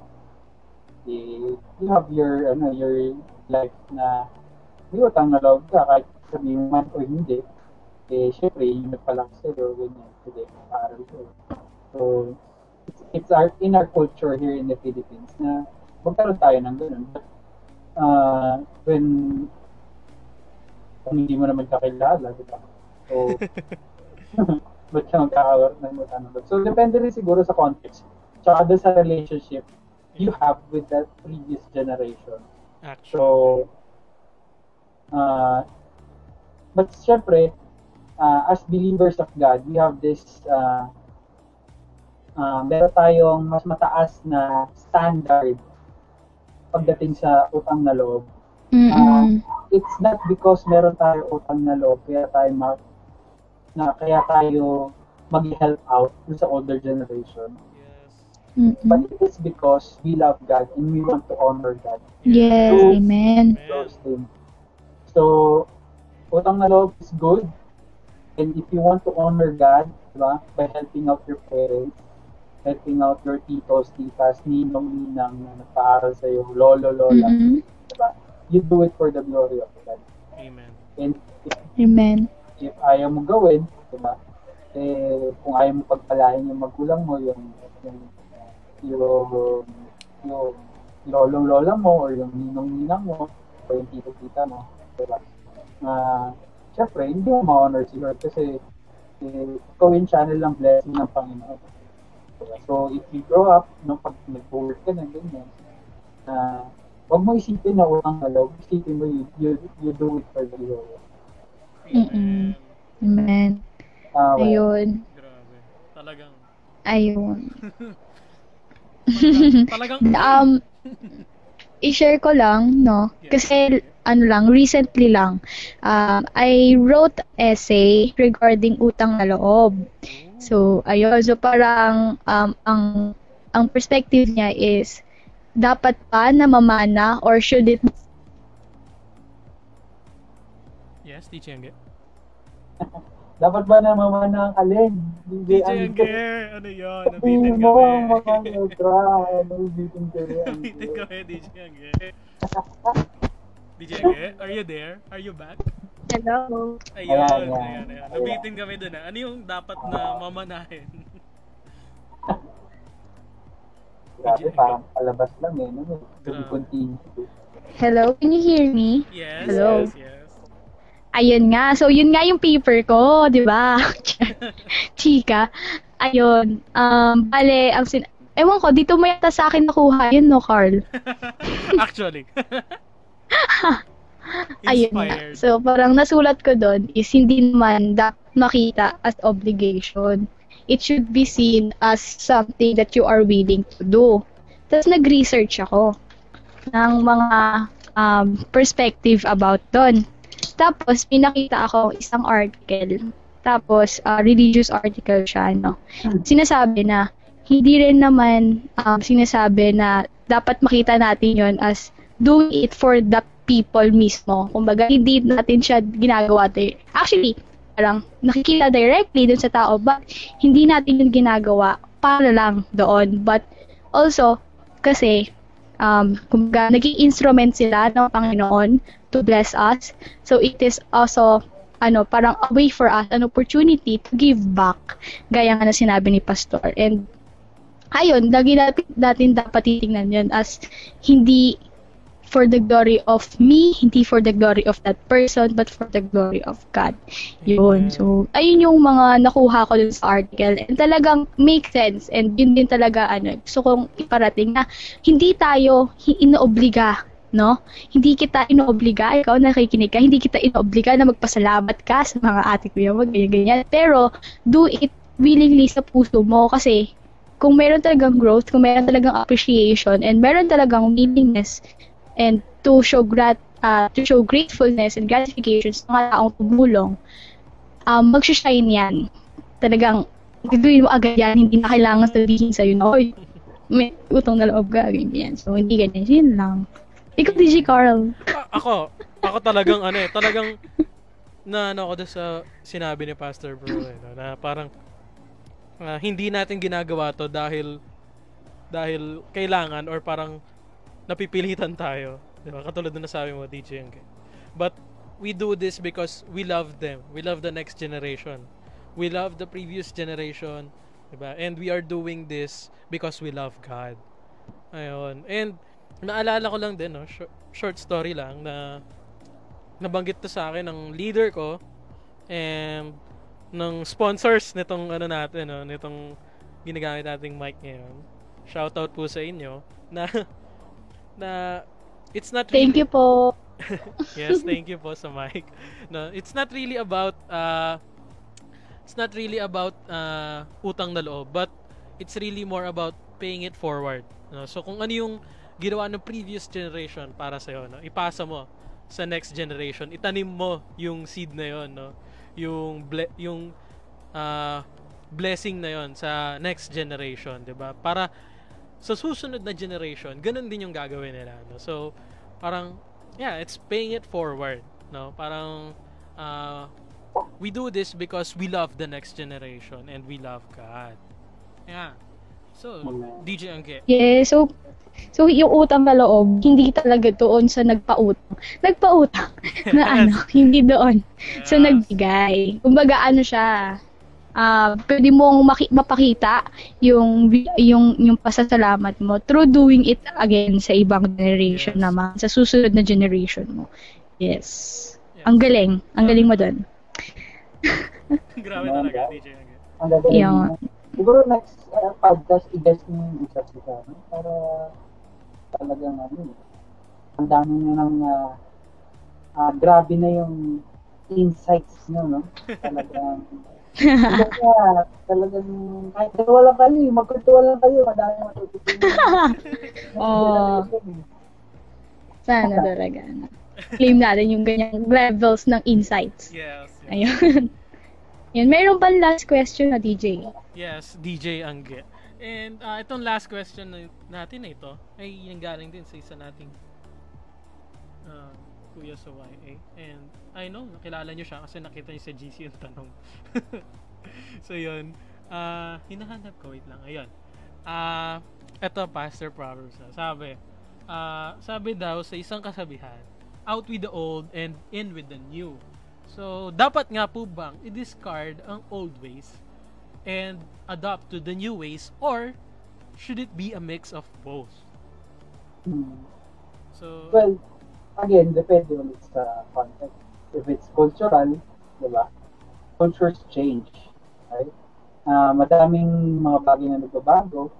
eh, you have your ano your life na may utang na loob ka kahit sabihin man o hindi. Eh, syempre, yung nagpalaki sa'yo, ganyan, sige, paaral ko. So, it's, it's our, in our culture here in the Philippines na magkaroon tayo ng ganun. But, uh, when kung hindi mo naman kakilala, di ba? So, ba't ka magkakaroon ng na loob? So, depende rin siguro sa context. Tsaka doon sa relationship you have with that previous generation. Actually. So, uh, but syempre, uh, as believers of God, we have this, uh, uh, meron tayong mas mataas na standard pagdating sa utang na loob. Mm-mm. It's not because meron tayo utang na loob, kaya tayo ma- na kaya tayo mag-help out sa older generation. Mm-mm. But it is because we love God and we want to honor God. Yes, So, amen. Amen. those things. So, utang na loob is good. And if you want to honor God, di ba, by helping out your parents, helping out your titos, titas, ninong, ninang na nagpaaral sa'yo, lolo, lola, Mm-mm. di ba? You do it for the glory of God. Amen. And if, Amen. if ayaw mo gawin, di ba, eh, kung ayaw mo pagpalain yung magulang mo, yung, yung, yung, yung lolong lola mo, or yung ninong ninang mo, o yung tito tita mo, di ba? Syempre, hindi mo ma-honor si Lord kasi eh, ikaw yung channel ng blessing ng Panginoon. Diba? So, if you grow up, nung pag nag-work ka na ganyan, na Huwag mo isipin na utang na loob. Isipin mo, you, you, you do it for the Lord. Mm-mm. Amen. Ah, well, Ayun. Grabe. Talagang, Ayun. talagang, Um, i-share ko lang, no? Kasi, ano lang, recently lang, um, I wrote essay regarding utang na loob. So, ayun. So, parang, um, ang, ang perspective niya is, dapat pa na mamana or should it yes, DJ Angge. dapat ba na mamana ang alin? Hindi DJ ang Angge, ano yun? Nabitin mo, kami. mga ultra, nabibitin ka rin. Nabitin kami, DJ Angge. Angge, are you there? Are you back? Hello? Ayun, Ayan, ayan, ayan. ayan. Nabitin kami dun ah. Ano yung dapat na mamanahin? Grabe, parang palabas lang eh. No? Grabe. continued. Hello? Can you hear me? Yes, Hello? yes, yes. Ayun nga. So, yun nga yung paper ko, di ba? Chika. Ayun. Um, bale, ang sin... Ewan ko, dito mo yata sa akin nakuha yun, no, Carl? Actually. Ayun. Inspired. So, parang nasulat ko doon is hindi naman dapat makita as obligation. It should be seen as something that you are willing to do. Tapos nag-research ako ng mga um, perspective about doon. Tapos, pinakita ako isang article. Tapos, uh, religious article siya, no? Sinasabi na, hindi rin naman um, sinasabi na dapat makita natin yon as doing it for the people mismo. Kumbaga, hindi natin siya ginagawa. Actually, parang nakikita directly dun sa tao, but hindi natin yun ginagawa para lang doon. But also, kasi, um, kumbaga, naging instrument sila ng Panginoon to bless us. So, it is also, ano, parang a way for us, an opportunity to give back, gaya nga na sinabi ni Pastor. And, ayun, lagi natin, natin dapat titingnan yun as hindi for the glory of me, hindi for the glory of that person, but for the glory of God. Yun. So, ayun yung mga nakuha ko dun sa article. And talagang make sense. And yun din talaga, ano, gusto kong iparating na hindi tayo inoobliga no? Hindi kita inoobliga, ikaw nakikinig ka, hindi kita inoobliga na magpasalamat ka sa mga ate ko yung ganyan-ganyan. Pero, do it willingly sa puso mo kasi kung meron talagang growth, kung meron talagang appreciation, and meron talagang willingness and to show grat uh, to show gratefulness and gratification sa mga taong tumulong, um, mag-shine yan. Talagang, gagawin mo agad yan, hindi na kailangan sabihin sa'yo na, oy, may utang na loob ka, ganyan. So, hindi ganyan. Yun lang. Ikaw, DJ Carl. A- ako, ako talagang ano eh, talagang na ano ako sa sinabi ni Pastor Bro eh, no, na parang ah, hindi natin ginagawa to dahil dahil kailangan or parang napipilitan tayo. Di ba? Katulad na nasabi mo, DJ Yang. But we do this because we love them. We love the next generation. We love the previous generation. Diba? And we are doing this because we love God. Ayun. And naalala ko lang din, no, short, short story lang na nabanggit to sa akin ng leader ko and ng sponsors nitong ano natin, no, nitong ginagamit nating mic ngayon. Shout out po sa inyo na na it's not Thank you po. yes, thank you po sa mic. No, it's not really about uh it's not really about uh utang na loob, but it's really more about paying it forward. No? So kung ano yung ginawa ng previous generation para sa no? ipasa mo sa next generation. Itanim mo yung seed na yon, no? Yung ble- yung uh, blessing na yon sa next generation, 'di ba? Para sa susunod na generation, ganun din yung gagawin nila, no? So, parang yeah, it's paying it forward, no? Parang uh, we do this because we love the next generation and we love God. Yeah. So. DJ Angge. Yeah, so So, yung utang na loob, hindi talaga doon sa nagpautang. Nagpautang na ano, hindi doon sa Yes. nagbigay. Kumbaga, ano siya, ah pwede mong maki- mapakita yung, yung, yung pasasalamat mo through doing it again sa ibang generation Yes. naman, sa susunod na generation mo. Yes. Yes. Ang galing. Ang galing mo doon. Grabe talaga, DJ. Ang gagawin Yun. mo. Siguro next uh, podcast, i-guess mo yung isa't isa. No? Para talagang ano, ang dami nyo ng, uh, uh, grabe na yung insights nyo, no? Talagang, Kaya, talagang, kahit dalawa lang kayo, magkwentuwa lang kayo, madami matututunan. Oo. Sana talaga. ano. Claim natin yung ganyang levels ng insights. Yes. yes. Ayun. Yun, meron pa last question na DJ. Yes, DJ Angge. And uh, itong last question na- natin na ito ay nanggaling din sa isa nating uh, kuya sa YA. And I know, nakilala nyo siya kasi nakita niyo sa GC yung tanong. so yun, uh, hinahanap ko, wait lang, ayun. Ah, ito, Pastor Proverbs. ah. Sabi, ah, sabi daw sa isang kasabihan, out with the old and in with the new. So, dapat nga po bang i-discard ang old ways and adopt to the new ways or should it be a mix of both? Hmm. So, Well, again, depende ulit sa context. If it's cultural, di ba? Cultures change, right? Ah, madaming mga bagay na nagbabago.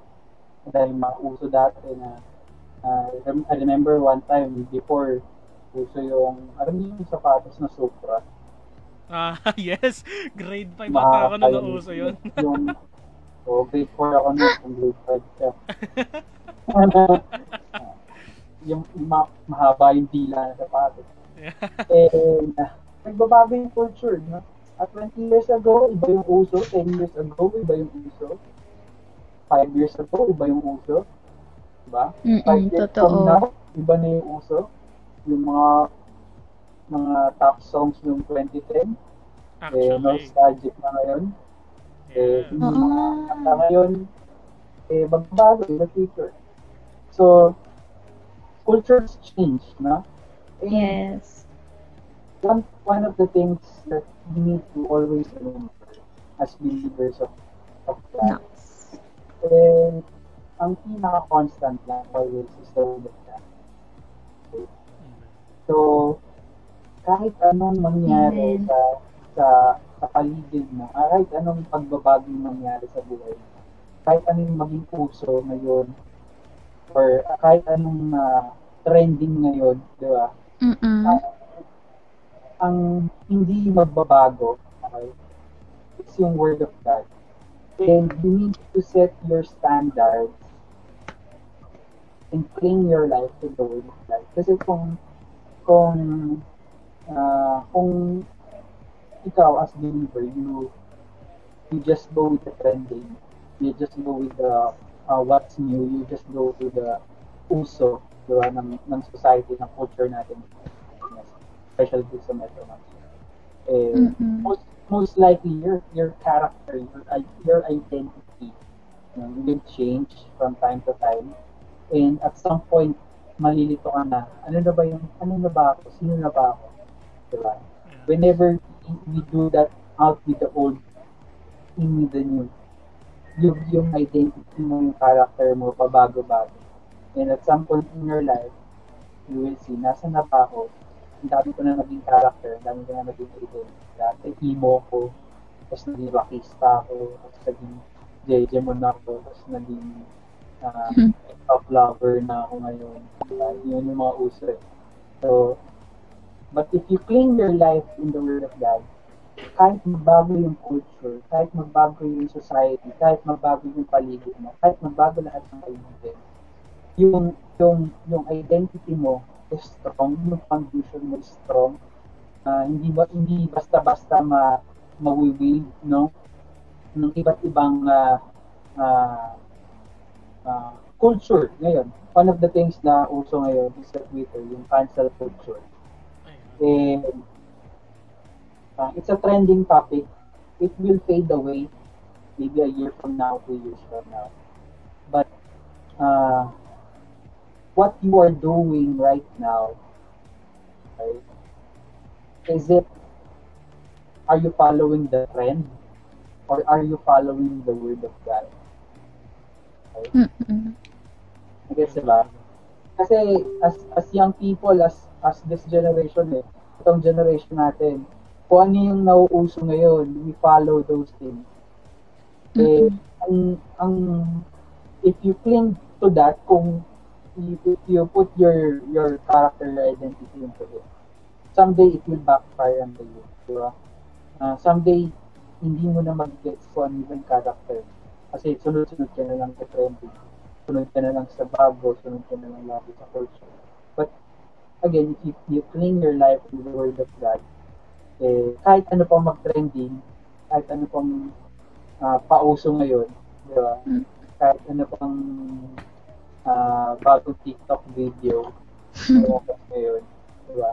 Madaming mga uso dati na ah, rem- I remember one time before uso yung, alam niyo yung sapatos na Supra. ah, yes, grade 5 ata ako nung nauso yun. yung, so, grade 4 ako na, yung grade 5 siya. yung ma- mahaba yung dila ng sapatos. And uh, nagbabago yung culture, no? At 20 years ago, iba yung uso. 10 years ago, iba yung uso. 5 years ago, iba yung uso. Diba? 5 Mm-mm, years totoo. from now, iba na yung uso. Yung mga mga top songs noong 2010, eh, Actually, nostalgic na ngayon. Eh, yeah. yung mga Ah. kanta ngayon, eh, magbabago the future. So, cultures change, no? And Yes. one one of the things that we need to always remember as believers of, of God, Nice. eh, ang pinaka-constant lang always is the word of God. So, kahit anong mangyari Amen. sa sa sa paligid mo, ah, kahit anong pagbabago mangyari sa buhay mo, kahit anong maging uso ngayon, or ah, kahit anong ah, trending ngayon, di ba? Mm-mm. ang hindi magbabago, okay, it's yung Word of God. And you need to set your standards and clean your life to the Word of God. Kasi kung, kung, ah, kung ikaw as believer, you, you just go with the trending, you just go with the uh, what's new, you just go with the uso, di ba, ng, ng society, ng culture natin especially dito sa Metro Manila. Eh, Mm-mm. most, most likely, your your character, your, i- your identity, you know, will change from time to time. And at some point, malilito ka na, ano na ba yung, ano na ba ako? Sino na ba ako? Diba? Whenever we do that out with the old, in with the new, yung, yung identity mo, yung character mo, pabago-bago. And at some point in your life, you will see, nasa na ba ako? Ang dami ko na naging character, ang dami ko na naging identity. Dati emo ko, tapos naging rockista ako, tapos naging Jejemon ako, tapos naging uh, top lover na ako ngayon. Uh, yun yung mga uso eh. So, but if you clean your life in the Word of God, kahit magbago yung culture, kahit magbago yung society, kahit magbago yung paligid mo, kahit magbago lahat ng paligid, yung yung yung identity mo is strong, yung foundation mo is strong. Ah, hindi ba hindi basta-basta ma mawiwig, no? ng iba't ibang ah, ah, ah, culture ngayon. One of the things na uso ngayon is sa Twitter, yung cancel culture. And uh, it's a trending topic. It will fade away maybe a year from now, two years from now. But uh, what you are doing right now, right, is it, are you following the trend or are you following the word of God? Mm-mm. Gets ba? Kasi as as young people, as as this generation eh, itong generation natin, kung ano yung nauuso ngayon, we follow those things. Eh, ang, ang, if you cling to that, kung you, put- you put your your character identity into it, someday it will backfire on you. Di ba? Ah, someday, hindi mo na mag-gets kung ano yung character. Kasi sunod-sunod ka na lang sa trending. Sunod ka na lang sa bago, sunod ka na lang lagi sa culture. But, again, if you, you cling your life to the Word of God, eh, kahit ano pang mag-trending, kahit ano pang ah, pauso ngayon, di ba? Mm. Kahit ano pang ah, bagong TikTok video, umakas ngayon, di ba?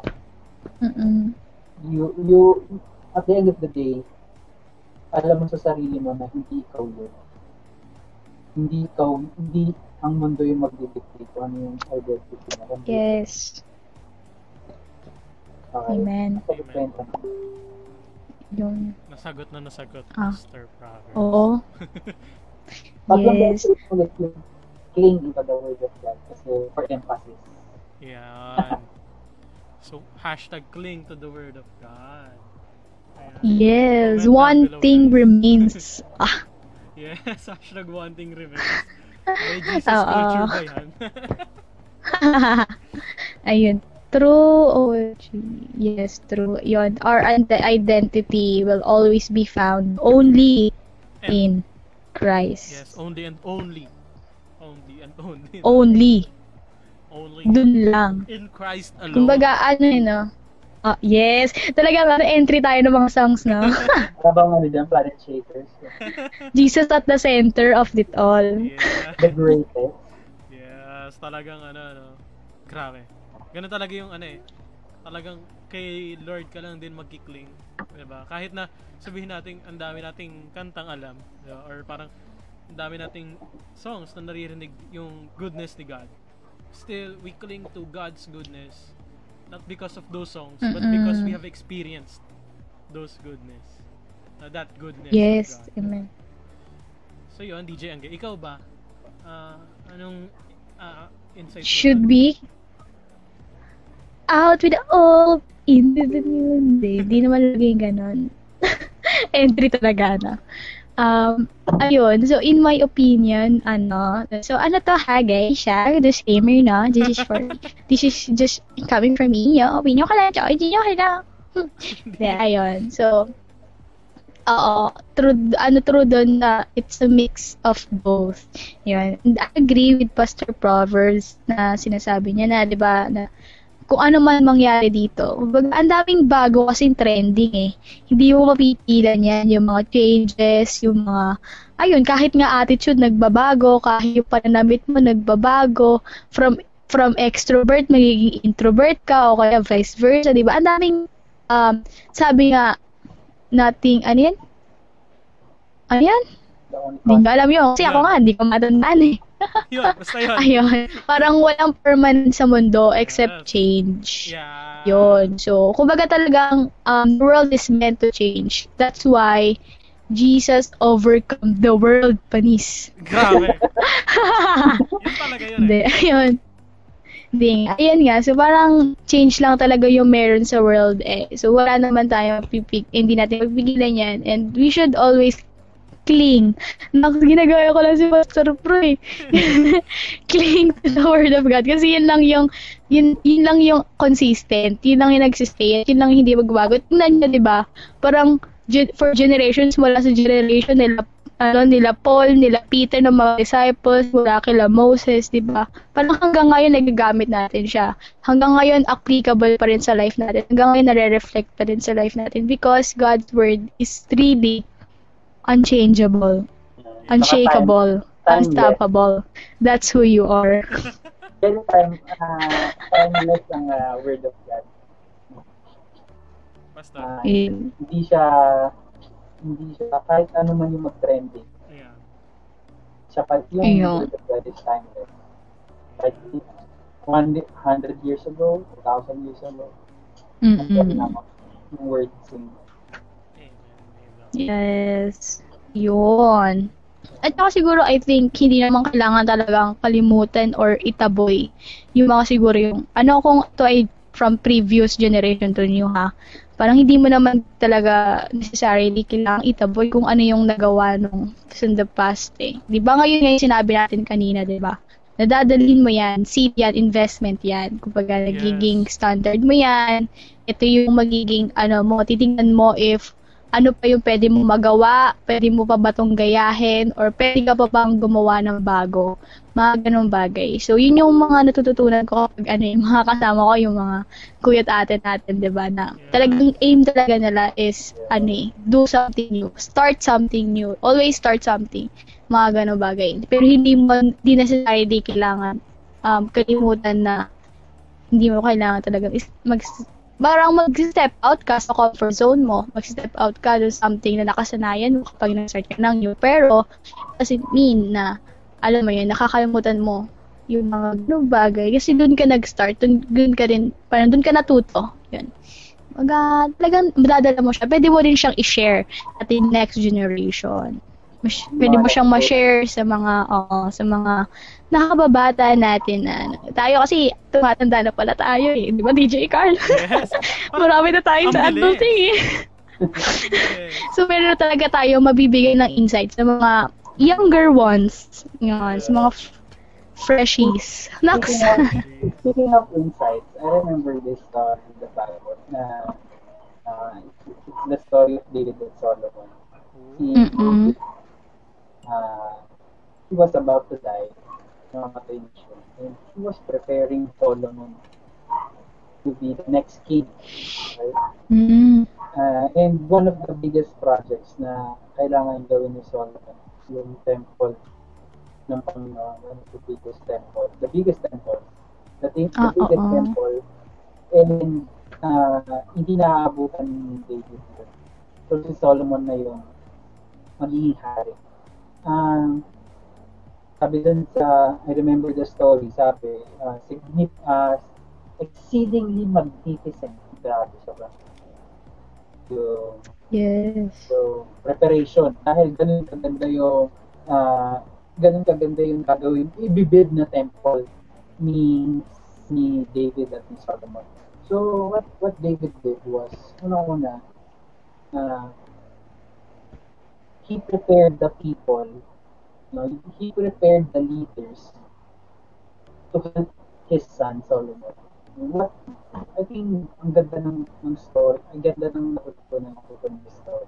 Mm-mm. You, you, at the end of the day, alam mo sa sarili mo na hindi ikaw yun. Hindi ikaw, hindi ang mundo yung magdidictate kung ano yung identity mo. Yes. Okay, Amen. mo. Yung, Nasagot na nasagot, Ah. Mr. Proverbs. oo. Yes. ulit yung cling into the word of God kasi for emphasis. Yan. So, hashtag cling to the word of God. Ayan. Yes, Comment one thing remains. Ah, Yes, hashtag one thing remains. May Jesus culture ba yan? Ayun. True OG. Yes, true. Yon. Our ide- identity will always be found only And- in Christ. yes, only and only. Only and only. Only. Only Dun lang. in Christ alone. Kumbaga, ano yun, no? Ah, yes. Talaga, ano, entry tayo ng mga songs, no? Para bang ano dyan, Planet Shakers? Jesus at the center of it all. Yeah. The greatest. Yes, talagang ano, ano. Grabe. Ganun talaga yung ano eh. Talagang kay Lord ka lang din magkikling. Diba? Kahit na sabihin natin ang dami nating kantang alam. Diba? Or parang ang dami nating songs na naririnig yung goodness ni God. Still, we cling to God's goodness. Not because of those songs, but because we have experienced those goodness. Uh, that goodness Yes, of God. amen. So yun, DJ Angge, ikaw ba? Ah, anong ah, insight Should be out with the old into the new day. Di naman laging ganon. Entry talaga na. Um, ayun. So, in my opinion, ano, so ano to ha, guys, siya, disclaimer na, this is for, this is just coming from me, yung opinion ko lang, tsaka hindi nyo kailangan. Hindi, ayun. So, oo, true, ano true doon na it's a mix of both. Yun. And I agree with Pastor Proverbs na sinasabi niya na, di ba, na kung ano man mangyari dito. Ang daming bago kasing trending eh. Hindi mo mapipilan yan, yung mga changes, yung mga, ayun, kahit nga attitude nagbabago, kahit yung pananamit mo nagbabago, from from extrovert, magiging introvert ka, o kaya vice versa, di ba? Ang daming, um, sabi nga, nating, ano yan? Ano yan? Hindi ko alam yun. Kasi ako nga, hindi ko matandaan eh. yun, basta yun. Ayun. Parang walang permanent sa mundo except change. Yeah. Yun. So, kumbaga talagang um, the world is meant to change. That's why Jesus overcome the world, panis. Grabe. yun talaga yun Hindi, eh. ayun. Hindi nga. Ayan nga. So, parang change lang talaga yung meron sa world eh. So, wala naman tayo pipig, hindi natin mapipigilan yan. And we should always cling. Nak, ginagaya ko lang si Pastor Pro eh. cling to the Word of God. Kasi yun lang yung, yun, yun lang yung consistent. Yun lang yung nagsistay. Yun lang hindi magbabago. Tingnan nyo, di ba? Parang, for generations, mula sa generation nila, ano, nila Paul, nila Peter, ng mga disciples, mula kila Moses, di ba? Parang hanggang ngayon nagagamit natin siya. Hanggang ngayon applicable pa rin sa life natin. Hanggang ngayon nare-reflect pa rin sa life natin because God's Word is really unchangeable, unshakable, unstoppable. That's who you are. Very time, uh, timeless ang uh, word of God. Basta. Ah, Yun. hindi siya, hindi siya, kahit ano man yung mag-trending, Yeah. siya pa, yung Ayun. word of God is timeless. Like, 100 years ago, 1,000 years ago, naman yung word sing. Yes. Yun. At saka siguro, I think, hindi naman kailangan talagang kalimutan or itaboy yung mga siguro yung, ano kung to ay from previous generation to new ha, parang hindi mo naman talaga necessarily kailangang itaboy kung ano yung nagawa nung in the past eh. Di ba ngayon ngayon sinabi natin kanina, di ba? nadadalhin mo yan, seed yan, investment yan. Kumbaga, Yes. nagiging standard mo yan. Ito yung magiging, ano mo, titingnan mo if ano pa yung pwede mo magawa, pwede mo pa ba itong gayahin, or pwede ka pa bang gumawa ng bago. Mga ganong bagay. So, yun yung mga natututunan ko kapag ano, yung mga kasama ko, yung mga kuya at ate natin, di ba, na talagang aim talaga nila is, ano eh, do something new. Start something new. Always start something. Mga ganong bagay. Pero hindi mo, hindi necessarily kailangan um, kalimutan na hindi mo kailangan talaga mag parang mag-step out ka sa comfort zone mo. Mag-step out ka dun something na nakasanayan mo kapag nag-start ka ng new. Pero, doesn't mean na, alam mo yun, nakakalimutan mo yung mga ganung bagay. Kasi dun ka nag-start, dun, dun ka rin, parang dun ka natuto. Yun. Maga, talagang madadala mo siya. Pwede mo rin siyang i-share at next generation. Mas, pwede mo siyang ma-share sa mga, oo, sa mga nakakababata natin na, tayo kasi tumatanda na pala tayo eh. Di ba, DJ Carl? Yes. Marami na tayo Ang sa adulting eh. So, meron talaga tayo mabibigay ng insights sa mga younger ones. Yun, sa mga f- freshies. Naks. Speaking of, speaking of insights, I remember this story in the Bible na uh, it's the story of David and Solomon. He, uh, he was about to die, namamatay na siya. And he was preparing Solomon to be the next king. Right? Mm. Uh, and one of the biggest projects na kailangan gawin ni Solomon yung temple ng Panginoon, one of the biggest temple, the biggest temple, the, the Ah, biggest oo. temple, and uh, hindi naaabutan ni David. So si Solomon na yung magiging hari. Um, sabi dun sa, I remember the story, sabi, uh, signif, uh, exceedingly magnificent. Grabe siya ba? Yung, Yes. So, preparation. Dahil ganun kaganda yung, ah ganun kaganda yung gagawin, ibibuild na temple ni, ni David at ni Solomon. So, what what David did was, unang-una, uh, he prepared the people, no, he prepared the leaders to help his son Solomon. What I think ang ganda ng, ng story, ang ganda ng natutunan ko from this story.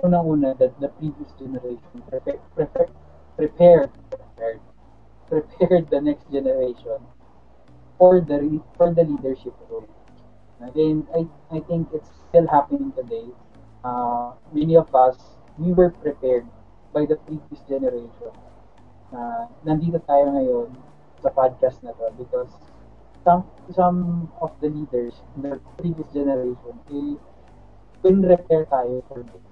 Unang-una, that the previous generation prepared, prepared, prepared, prepared, prepared the next generation for the for the leadership role. And I I think it's still happening today. Uh, many of us we were prepared by the previous generation. Uh, nandito tayo ngayon sa podcast na to because some some of the leaders in the previous generation eh, pin-repair tayo for this.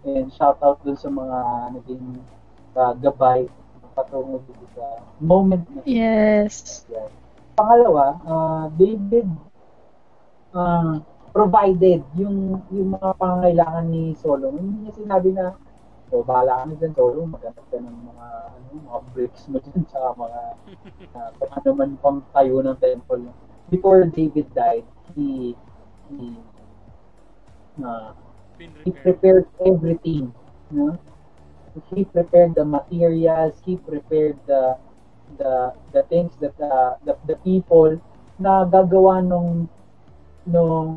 And shout out dun sa mga naging uh, gabay patungo dito sa moment na Yes. yan. Pangalawa, uh, David uh, provided yung yung mga pangangailangan ni Solomon. Hindi niya sinabi na o bahala ka na dyan, Solomon, maghanap ka ng mga, ano, mga bricks mo dyan sa mga uh, kung ano man pang tayo ng temple. Before David died, he he uh, he prepared everything. No? He prepared the materials, he prepared the the the things that uh, the, the people na gagawa nung nung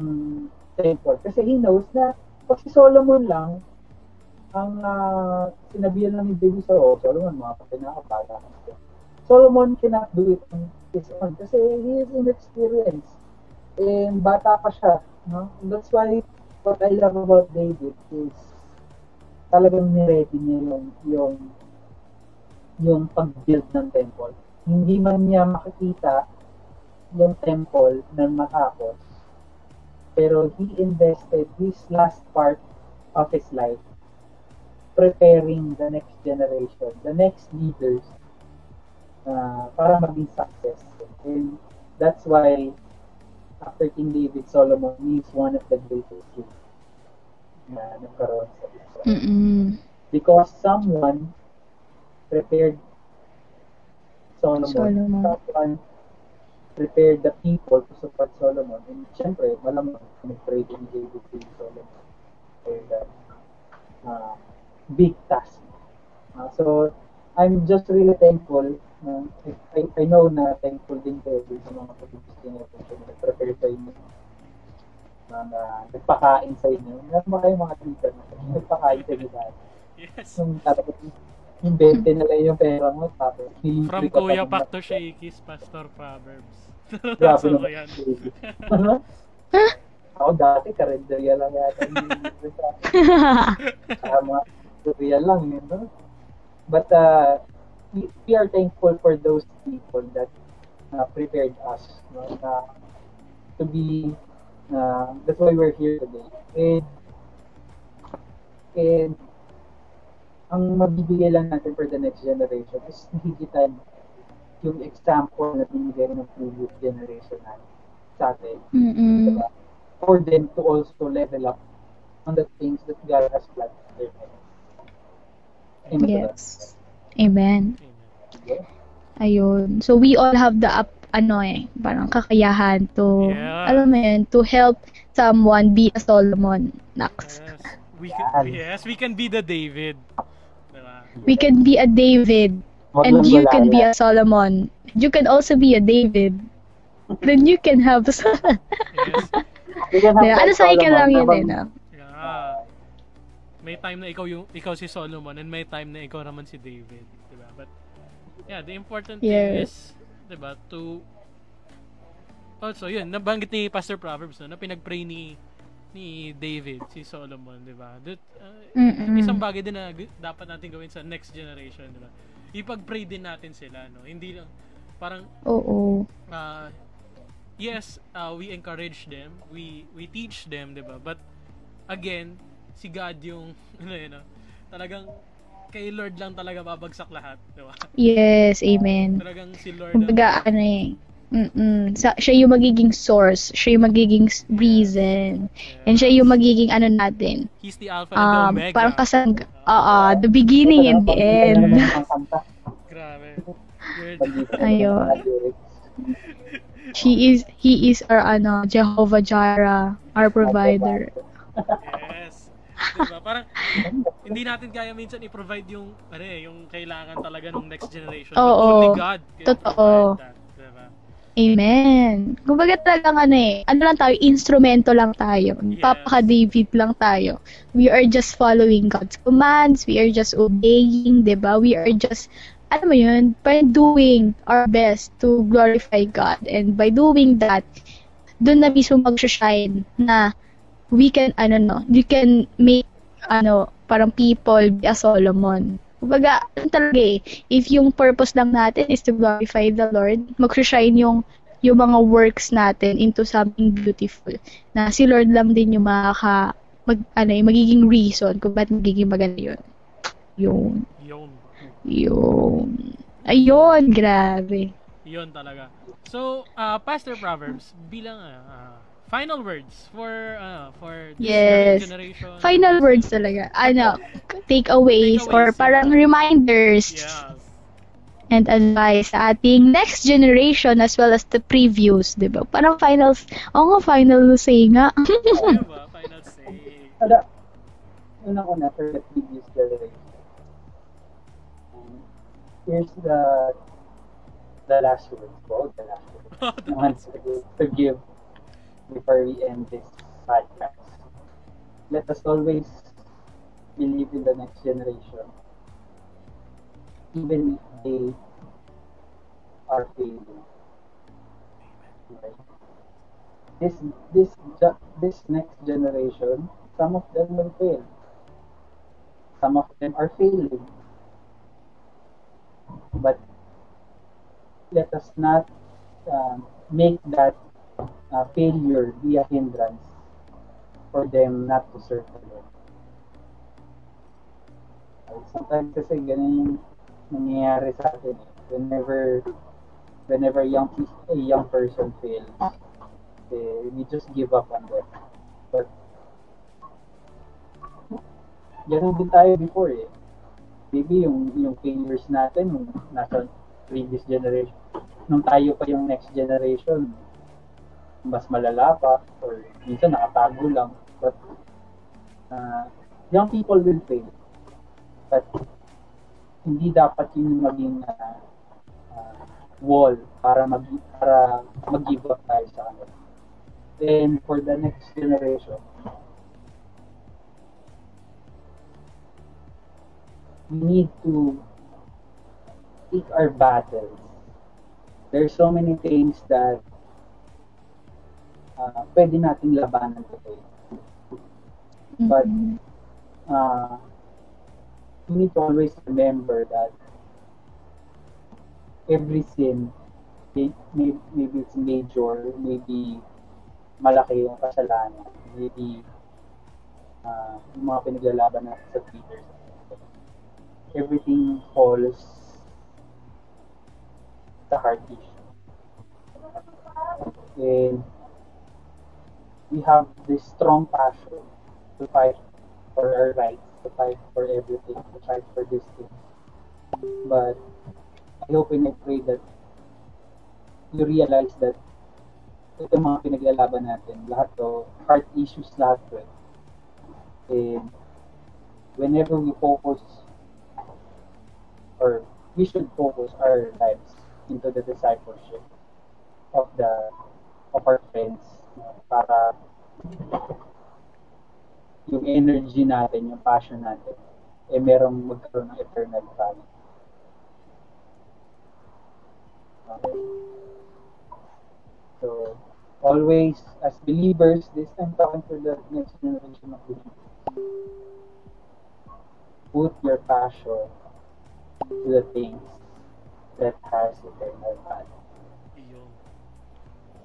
temple. Kasi he knows na pag si Solomon lang ang uh, sinabihan lang ni David sa oh, Solomon, mga pinakabata. Solomon cannot do it on his own kasi he is inexperienced. And bata pa siya. No? That's why what I love about David is talagang niready niya yung, yung yung pag-build ng temple. Hindi man niya makikita yung temple na matapos. Pero he invested his last part of his life preparing the next generation, the next leaders uh, para maging successful. And that's why after King David, Solomon is one of the greatest kings na nagkaroon sa Israel. Mm-mm. Because someone prepared Solomon. Solomon. Someone prepared the people to support Solomon. And syempre, malamang nag-pray din David kay Solomon for that uh, big task. Uh, so, I'm just really thankful. Uh, I, I know na thankful din kayo sa mga pag-ibig niyo po na prepare sa inyo. Mga nagpakain sa inyo. Meron ba kayong mga tita na nagpakain sa inyo dahil? Yes. Yung tapos 20 na lang yung pera mo tapos From Kuya Pak to Shakey's Pastor Proverbs. Grabe so, naman. yan. Ano? Ako dati, karinderya lang yata. Tama. Real lang yun, no? But uh, we, we are thankful for those people that uh, prepared us no? na to be uh, that's why we're here today. And and ang mabibigay lang natin for the next generation is higitan yung example na binigay ng previous generation natin sa atin. Mm-mm. Diba? For them to also level up on the things that God has planned for life. Amen. Yes. Amen. Amen. Ayun. So we all have the up, ano eh, parang kakayahan to, Yeah. alam mo yun, to help someone be a Solomon. Nax. Yes. We can, yes, we can be the David. Diba? We can be a David, and you can be a Solomon. You can also be a David. Then you can have Yes. We can have Diba? Ano cycle Solomon, lang yun eh, no? Yeah. May time na ikaw yung ikaw si Solomon and may time na ikaw naman si David, 'di ba? But yeah, the important thing Yes. is, 'di ba, to Also, yun, nabanggit ni Pastor Proverbs no, na pinag-pray ni ni David, si Solomon, 'di ba? That uh, Mm-mm. isang bagay din na dapat natin gawin sa next generation, 'di ba? Ipag-pray din natin sila, no? Hindi lang parang Oo. uh, yes, uh, we encourage them, we we teach them, 'di ba? But again, si God yung ano yun, ah, talagang kay Lord lang talaga babagsak lahat, 'di ba? Yes, amen. Talagang si Lord Kumbaga, ano eh, Mm-mm. Sa, siya yung magiging source, siya yung magiging reason, and siya yung magiging ano natin, He's the Alpha and the um, Omega. parang kasang, oo, the beginning and the end. Grabe. Ayun. She is, he is our ano, Jehovah Jireh, our provider. yes. Diba? Parang hindi natin kaya minsan i-provide yung ano eh, yung kailangan talaga ng next generation. Oo. only God Totoo. that. Diba? Amen. Kumbaga talagang ano eh, ano lang tayo, instrumento lang tayo. Yes. Papaka-David lang tayo. We are just following God's commands. We are just obeying, 'di ba? We are just, ano mo yun, by doing our best to glorify God. And by doing that, doon na mismo mag-shine na we can, ano no, you can make, ano, parang people be a Solomon. Kumbaga, talaga eh, if yung purpose lang natin is to glorify the Lord, mag-shine yung yung mga works natin into something beautiful. Na si Lord lang din yung makaka mag, ano, yung magiging reason kung ba't magiging maganda yun. Yun. Yun. Yun. Ayun, grabe. Yun talaga. So, uh, Pastor Proverbs, bilang uh, final words for uh, for this Yes. generation. Final words talaga. Ano, takeaways or Takeaways, parang yeah. reminders Yes. and advice sa ating next generation as well as the previous, di ba? Parang finals, oo nga, final say nga. diba? Final say. Kada, unang-una for the previous generation. Here's the the last word po, the last word. I want to, to give before we end this podcast. Let us always believe in the next generation. Even if they are failing. Okay. This this this next generation, some of them will fail. Some of them are failing. But let us not um, make that uh, failure be a hindrance for them not to serve the Lord. Sometimes kasi ganun yung nangyayari sa atin. eh. Whenever whenever young a young person fails, eh, we just give up on them. But ganun din tayo before eh. Maybe yung yung failures natin nung nasa previous generation, nung tayo pa yung next generation, mas malala pa or minsan nakatago lang. But uh, young people will fail. But hindi dapat yun yung maging uh, uh, wall para mag para mag-give up tayo sa kanila. Then for the next generation, we need to pick our battles. There's so many things that uh, pwede nating labanan today. But uh, we need to always remember that every sin, maybe, maybe it's major, maybe malaki yung kasalanan, maybe uh, yung mga pinaglalaban natin sa Twitter, everything falls sa heart issue. And we have this strong passion to fight for our rights, to fight for everything, to fight for these things. But I hope and I pray that you realize that ito mga pinaglalaban natin, lahat to, heart issues lahat to eh. And whenever we focus or we should focus our lives into the discipleship of the of our friends para yung energy natin, yung passion natin, eh merong magkaroon ng eternal value. So, always, as believers, this I'm talking to the next generation of believers. Put your passion to the things that has eternal value.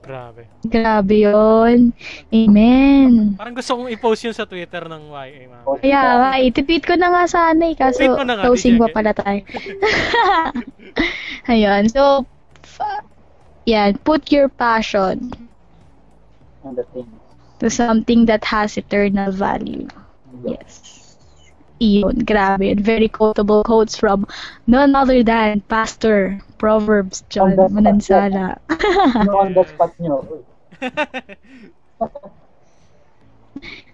Grabe. Grabe yun. Amen. Parang gusto kong i-post yun sa Twitter ng YA, ma'am. Kaya nga, ititweet ko na nga sana eh. Kaso, Tweet mo na nga, closing DJ. pa pala tayo. Ayun. So, f- yan. Put your passion on the things. to something that has eternal value. Yes. Iyon. Grabe. Very quotable quotes from none other than Pastor Proverbs John Manansala. On the spot nyo?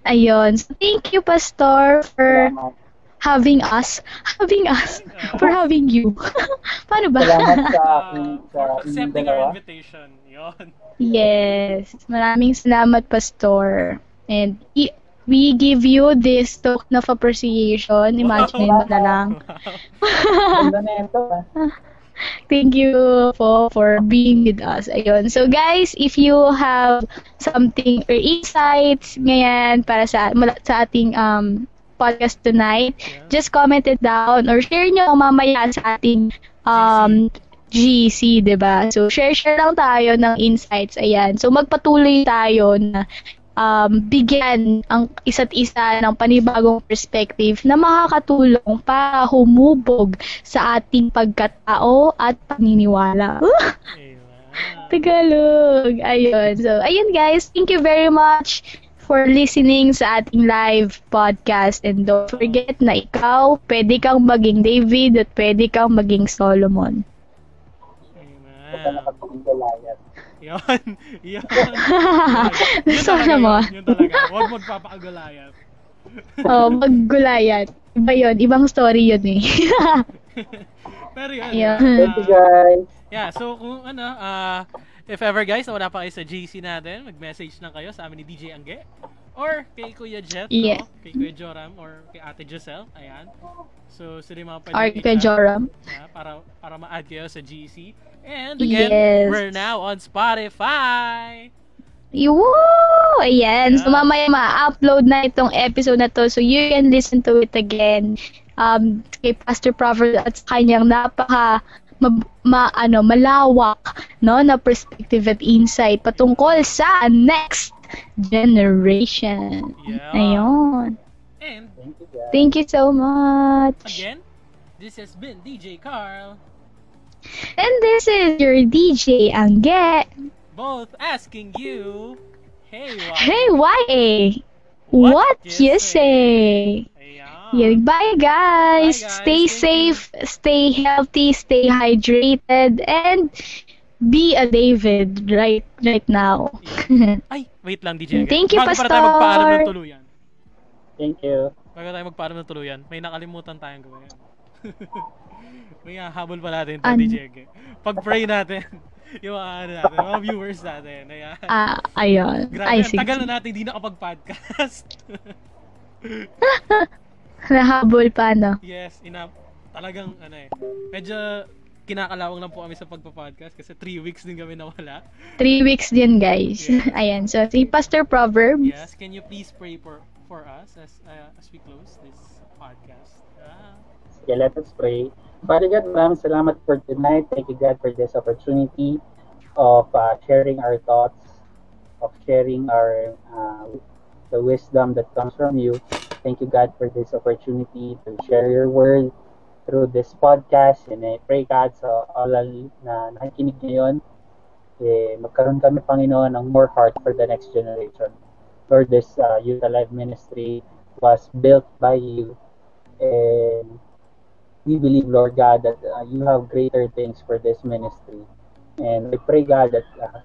Ayun. So, thank you, Pastor, for Salamat. having us. Having us. For having you. Paano ba? Salamat sa aking Uh, sa accepting our invitation. Yun. Yes. Maraming salamat, Pastor. And i- we give you this token of appreciation. Imagine mo na lang. Ganda na ito. ah. Thank you po for being with us. Ayun. So guys, if you have something or insights ngayon para sa mula- sa ating um podcast tonight, Yeah. just comment it down or share nyo mamaya sa ating um GC, 'di ba? So share-share lang tayo ng insights. Ayan. So magpatuloy tayo na um, bigyan ang isa't isa ng panibagong perspective na makakatulong para humubog sa ating pagkatao at paniniwala. Tagalog. Ayun. So, ayun guys. Thank you very much for listening sa ating live podcast. And don't forget na ikaw, pwede kang maging David at pwede kang maging Solomon. Amen. Galayat. Yun. Yun. Gusto talaga mo? yun. Yun talaga. Huwag magpapakagulayat. oh, maggulayat. Iba yun. Ibang story yun eh. Pero yun. Ayun. Thank you guys. Yeah, so kung ano, ah, if ever guys, wala pa kayo sa GC natin, mag-message lang kayo sa amin ni DJ Angge. Or kay Kuya Jet, Yeah. no? kay Kuya Joram, or kay Ate Giselle. Ayan. So, sila yung mga pwede Or kay Joram. Yeah, para, para ma-add kayo sa GC. And again, Yes. we're now on Spotify. Woo! Ayan. So, Yeah. mamaya ma-upload na itong episode na to. So, you can listen to it again. Um, kay Pastor Prover at kanyang napaka ma, ma- ano, malawak no, na perspective at insight patungkol sa next generation. Yeah. Ayun. And Thank you guys. Thank you so much. again, this has been DJ Carl, And this is your DJ Angge. both asking you, hey, what? Hey, YA. What What, you say? Yeah, bye guys. Bye, guys. Stay Thank safe, stay healthy, stay hydrated, and be a David right right now. Ay, wait lang, DJ. Angge. Thank you, Bago pala tayo magpaalam ng Pastor. tuluyan. Thank you. Bago tayo magpaalam ng tuluyan, may nakalimutan tayong gawin. May habol pa natin to, Ano? DJ. Pag-pray natin. yung mga ano natin, mga viewers natin. Ayan. Ah, ayun. Grabe, Ay, ang sige. tagal na natin hindi nakapag-podcast. Nahabol pa, no? yes, ina talagang ano eh. Medyo kinakalawang lang po kami sa pagpa-podcast kasi 3 weeks din kami nawala. Three weeks din, guys. Yeah. Ayan. So, si Pastor Proverbs. Yes, can you please pray for for us as uh, as we close this podcast? Ah. Sige, let us pray. Father God, maraming salamat for tonight. Thank you, God, for this opportunity of uh, sharing our thoughts, of sharing our uh, the wisdom that comes from you. Thank you, God, for this opportunity to share your word through this podcast. And I pray, God, sa all na nakikinig ngayon, eh, magkaroon kami, Panginoon, ng more heart for the next generation. Lord, this uh, Youth Alive Ministry was built by you. And we believe, Lord God, that uh, you have greater things for this ministry. And I pray, God, that uh,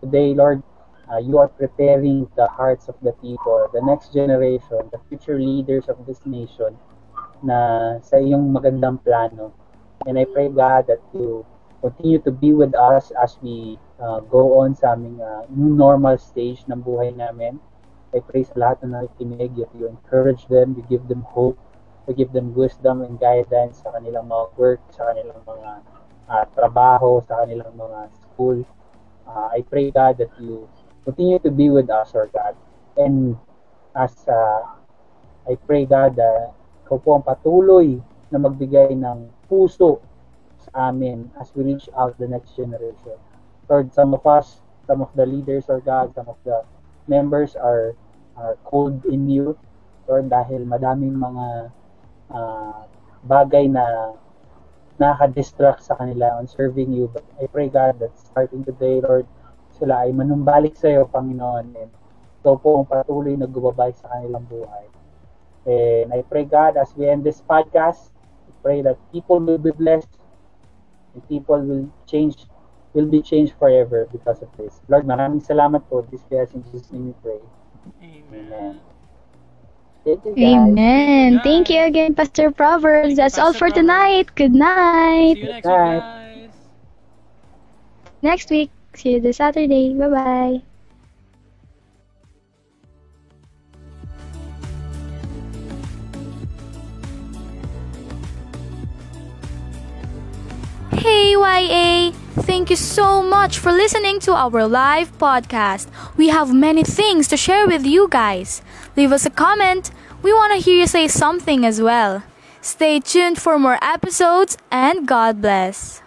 today, Lord, uh, you are preparing the hearts of the people, the next generation, the future leaders of this nation na sa iyong magandang plano. And I pray, God, that you continue to be with us as we uh, go on sa aming uh, new normal stage ng buhay namin. I pray sa lahat na nakikinig, you encourage them, you give them hope, to give them wisdom and guidance sa kanilang mga work, sa kanilang mga uh, trabaho, sa kanilang mga school. Uh, I pray God that you continue to be with us, Lord God. And as uh, I pray God that ikaw po ang patuloy na magbigay ng puso sa amin as we reach out the next generation. Lord, some of us, some of the leaders, Lord God, some of the members are are cold in you, Lord, dahil madaming mga uh, bagay na nakaka-distract sa kanila on serving you. But I pray, God, that starting today, Lord, sila ay manumbalik sa iyo, Panginoon, and ikaw po ang patuloy na gumabay sa kanilang buhay. And I pray, God, as we end this podcast, I pray that people will be blessed and people will change, will be changed forever because of this. Lord, maraming salamat po. This in Jesus' name we pray. Amen. Guys. Amen. Guys. Thank you again, Pastor Proverbs. That's all Pastor for tonight. Good See night. you next Bye. week, guys. Next week. See you this Saturday. Bye-bye. Hey YA! Thank you so much for listening to our live podcast. We have many things to share with you guys. Leave us a comment. We want to hear you say something as well. Stay tuned for more episodes and God bless.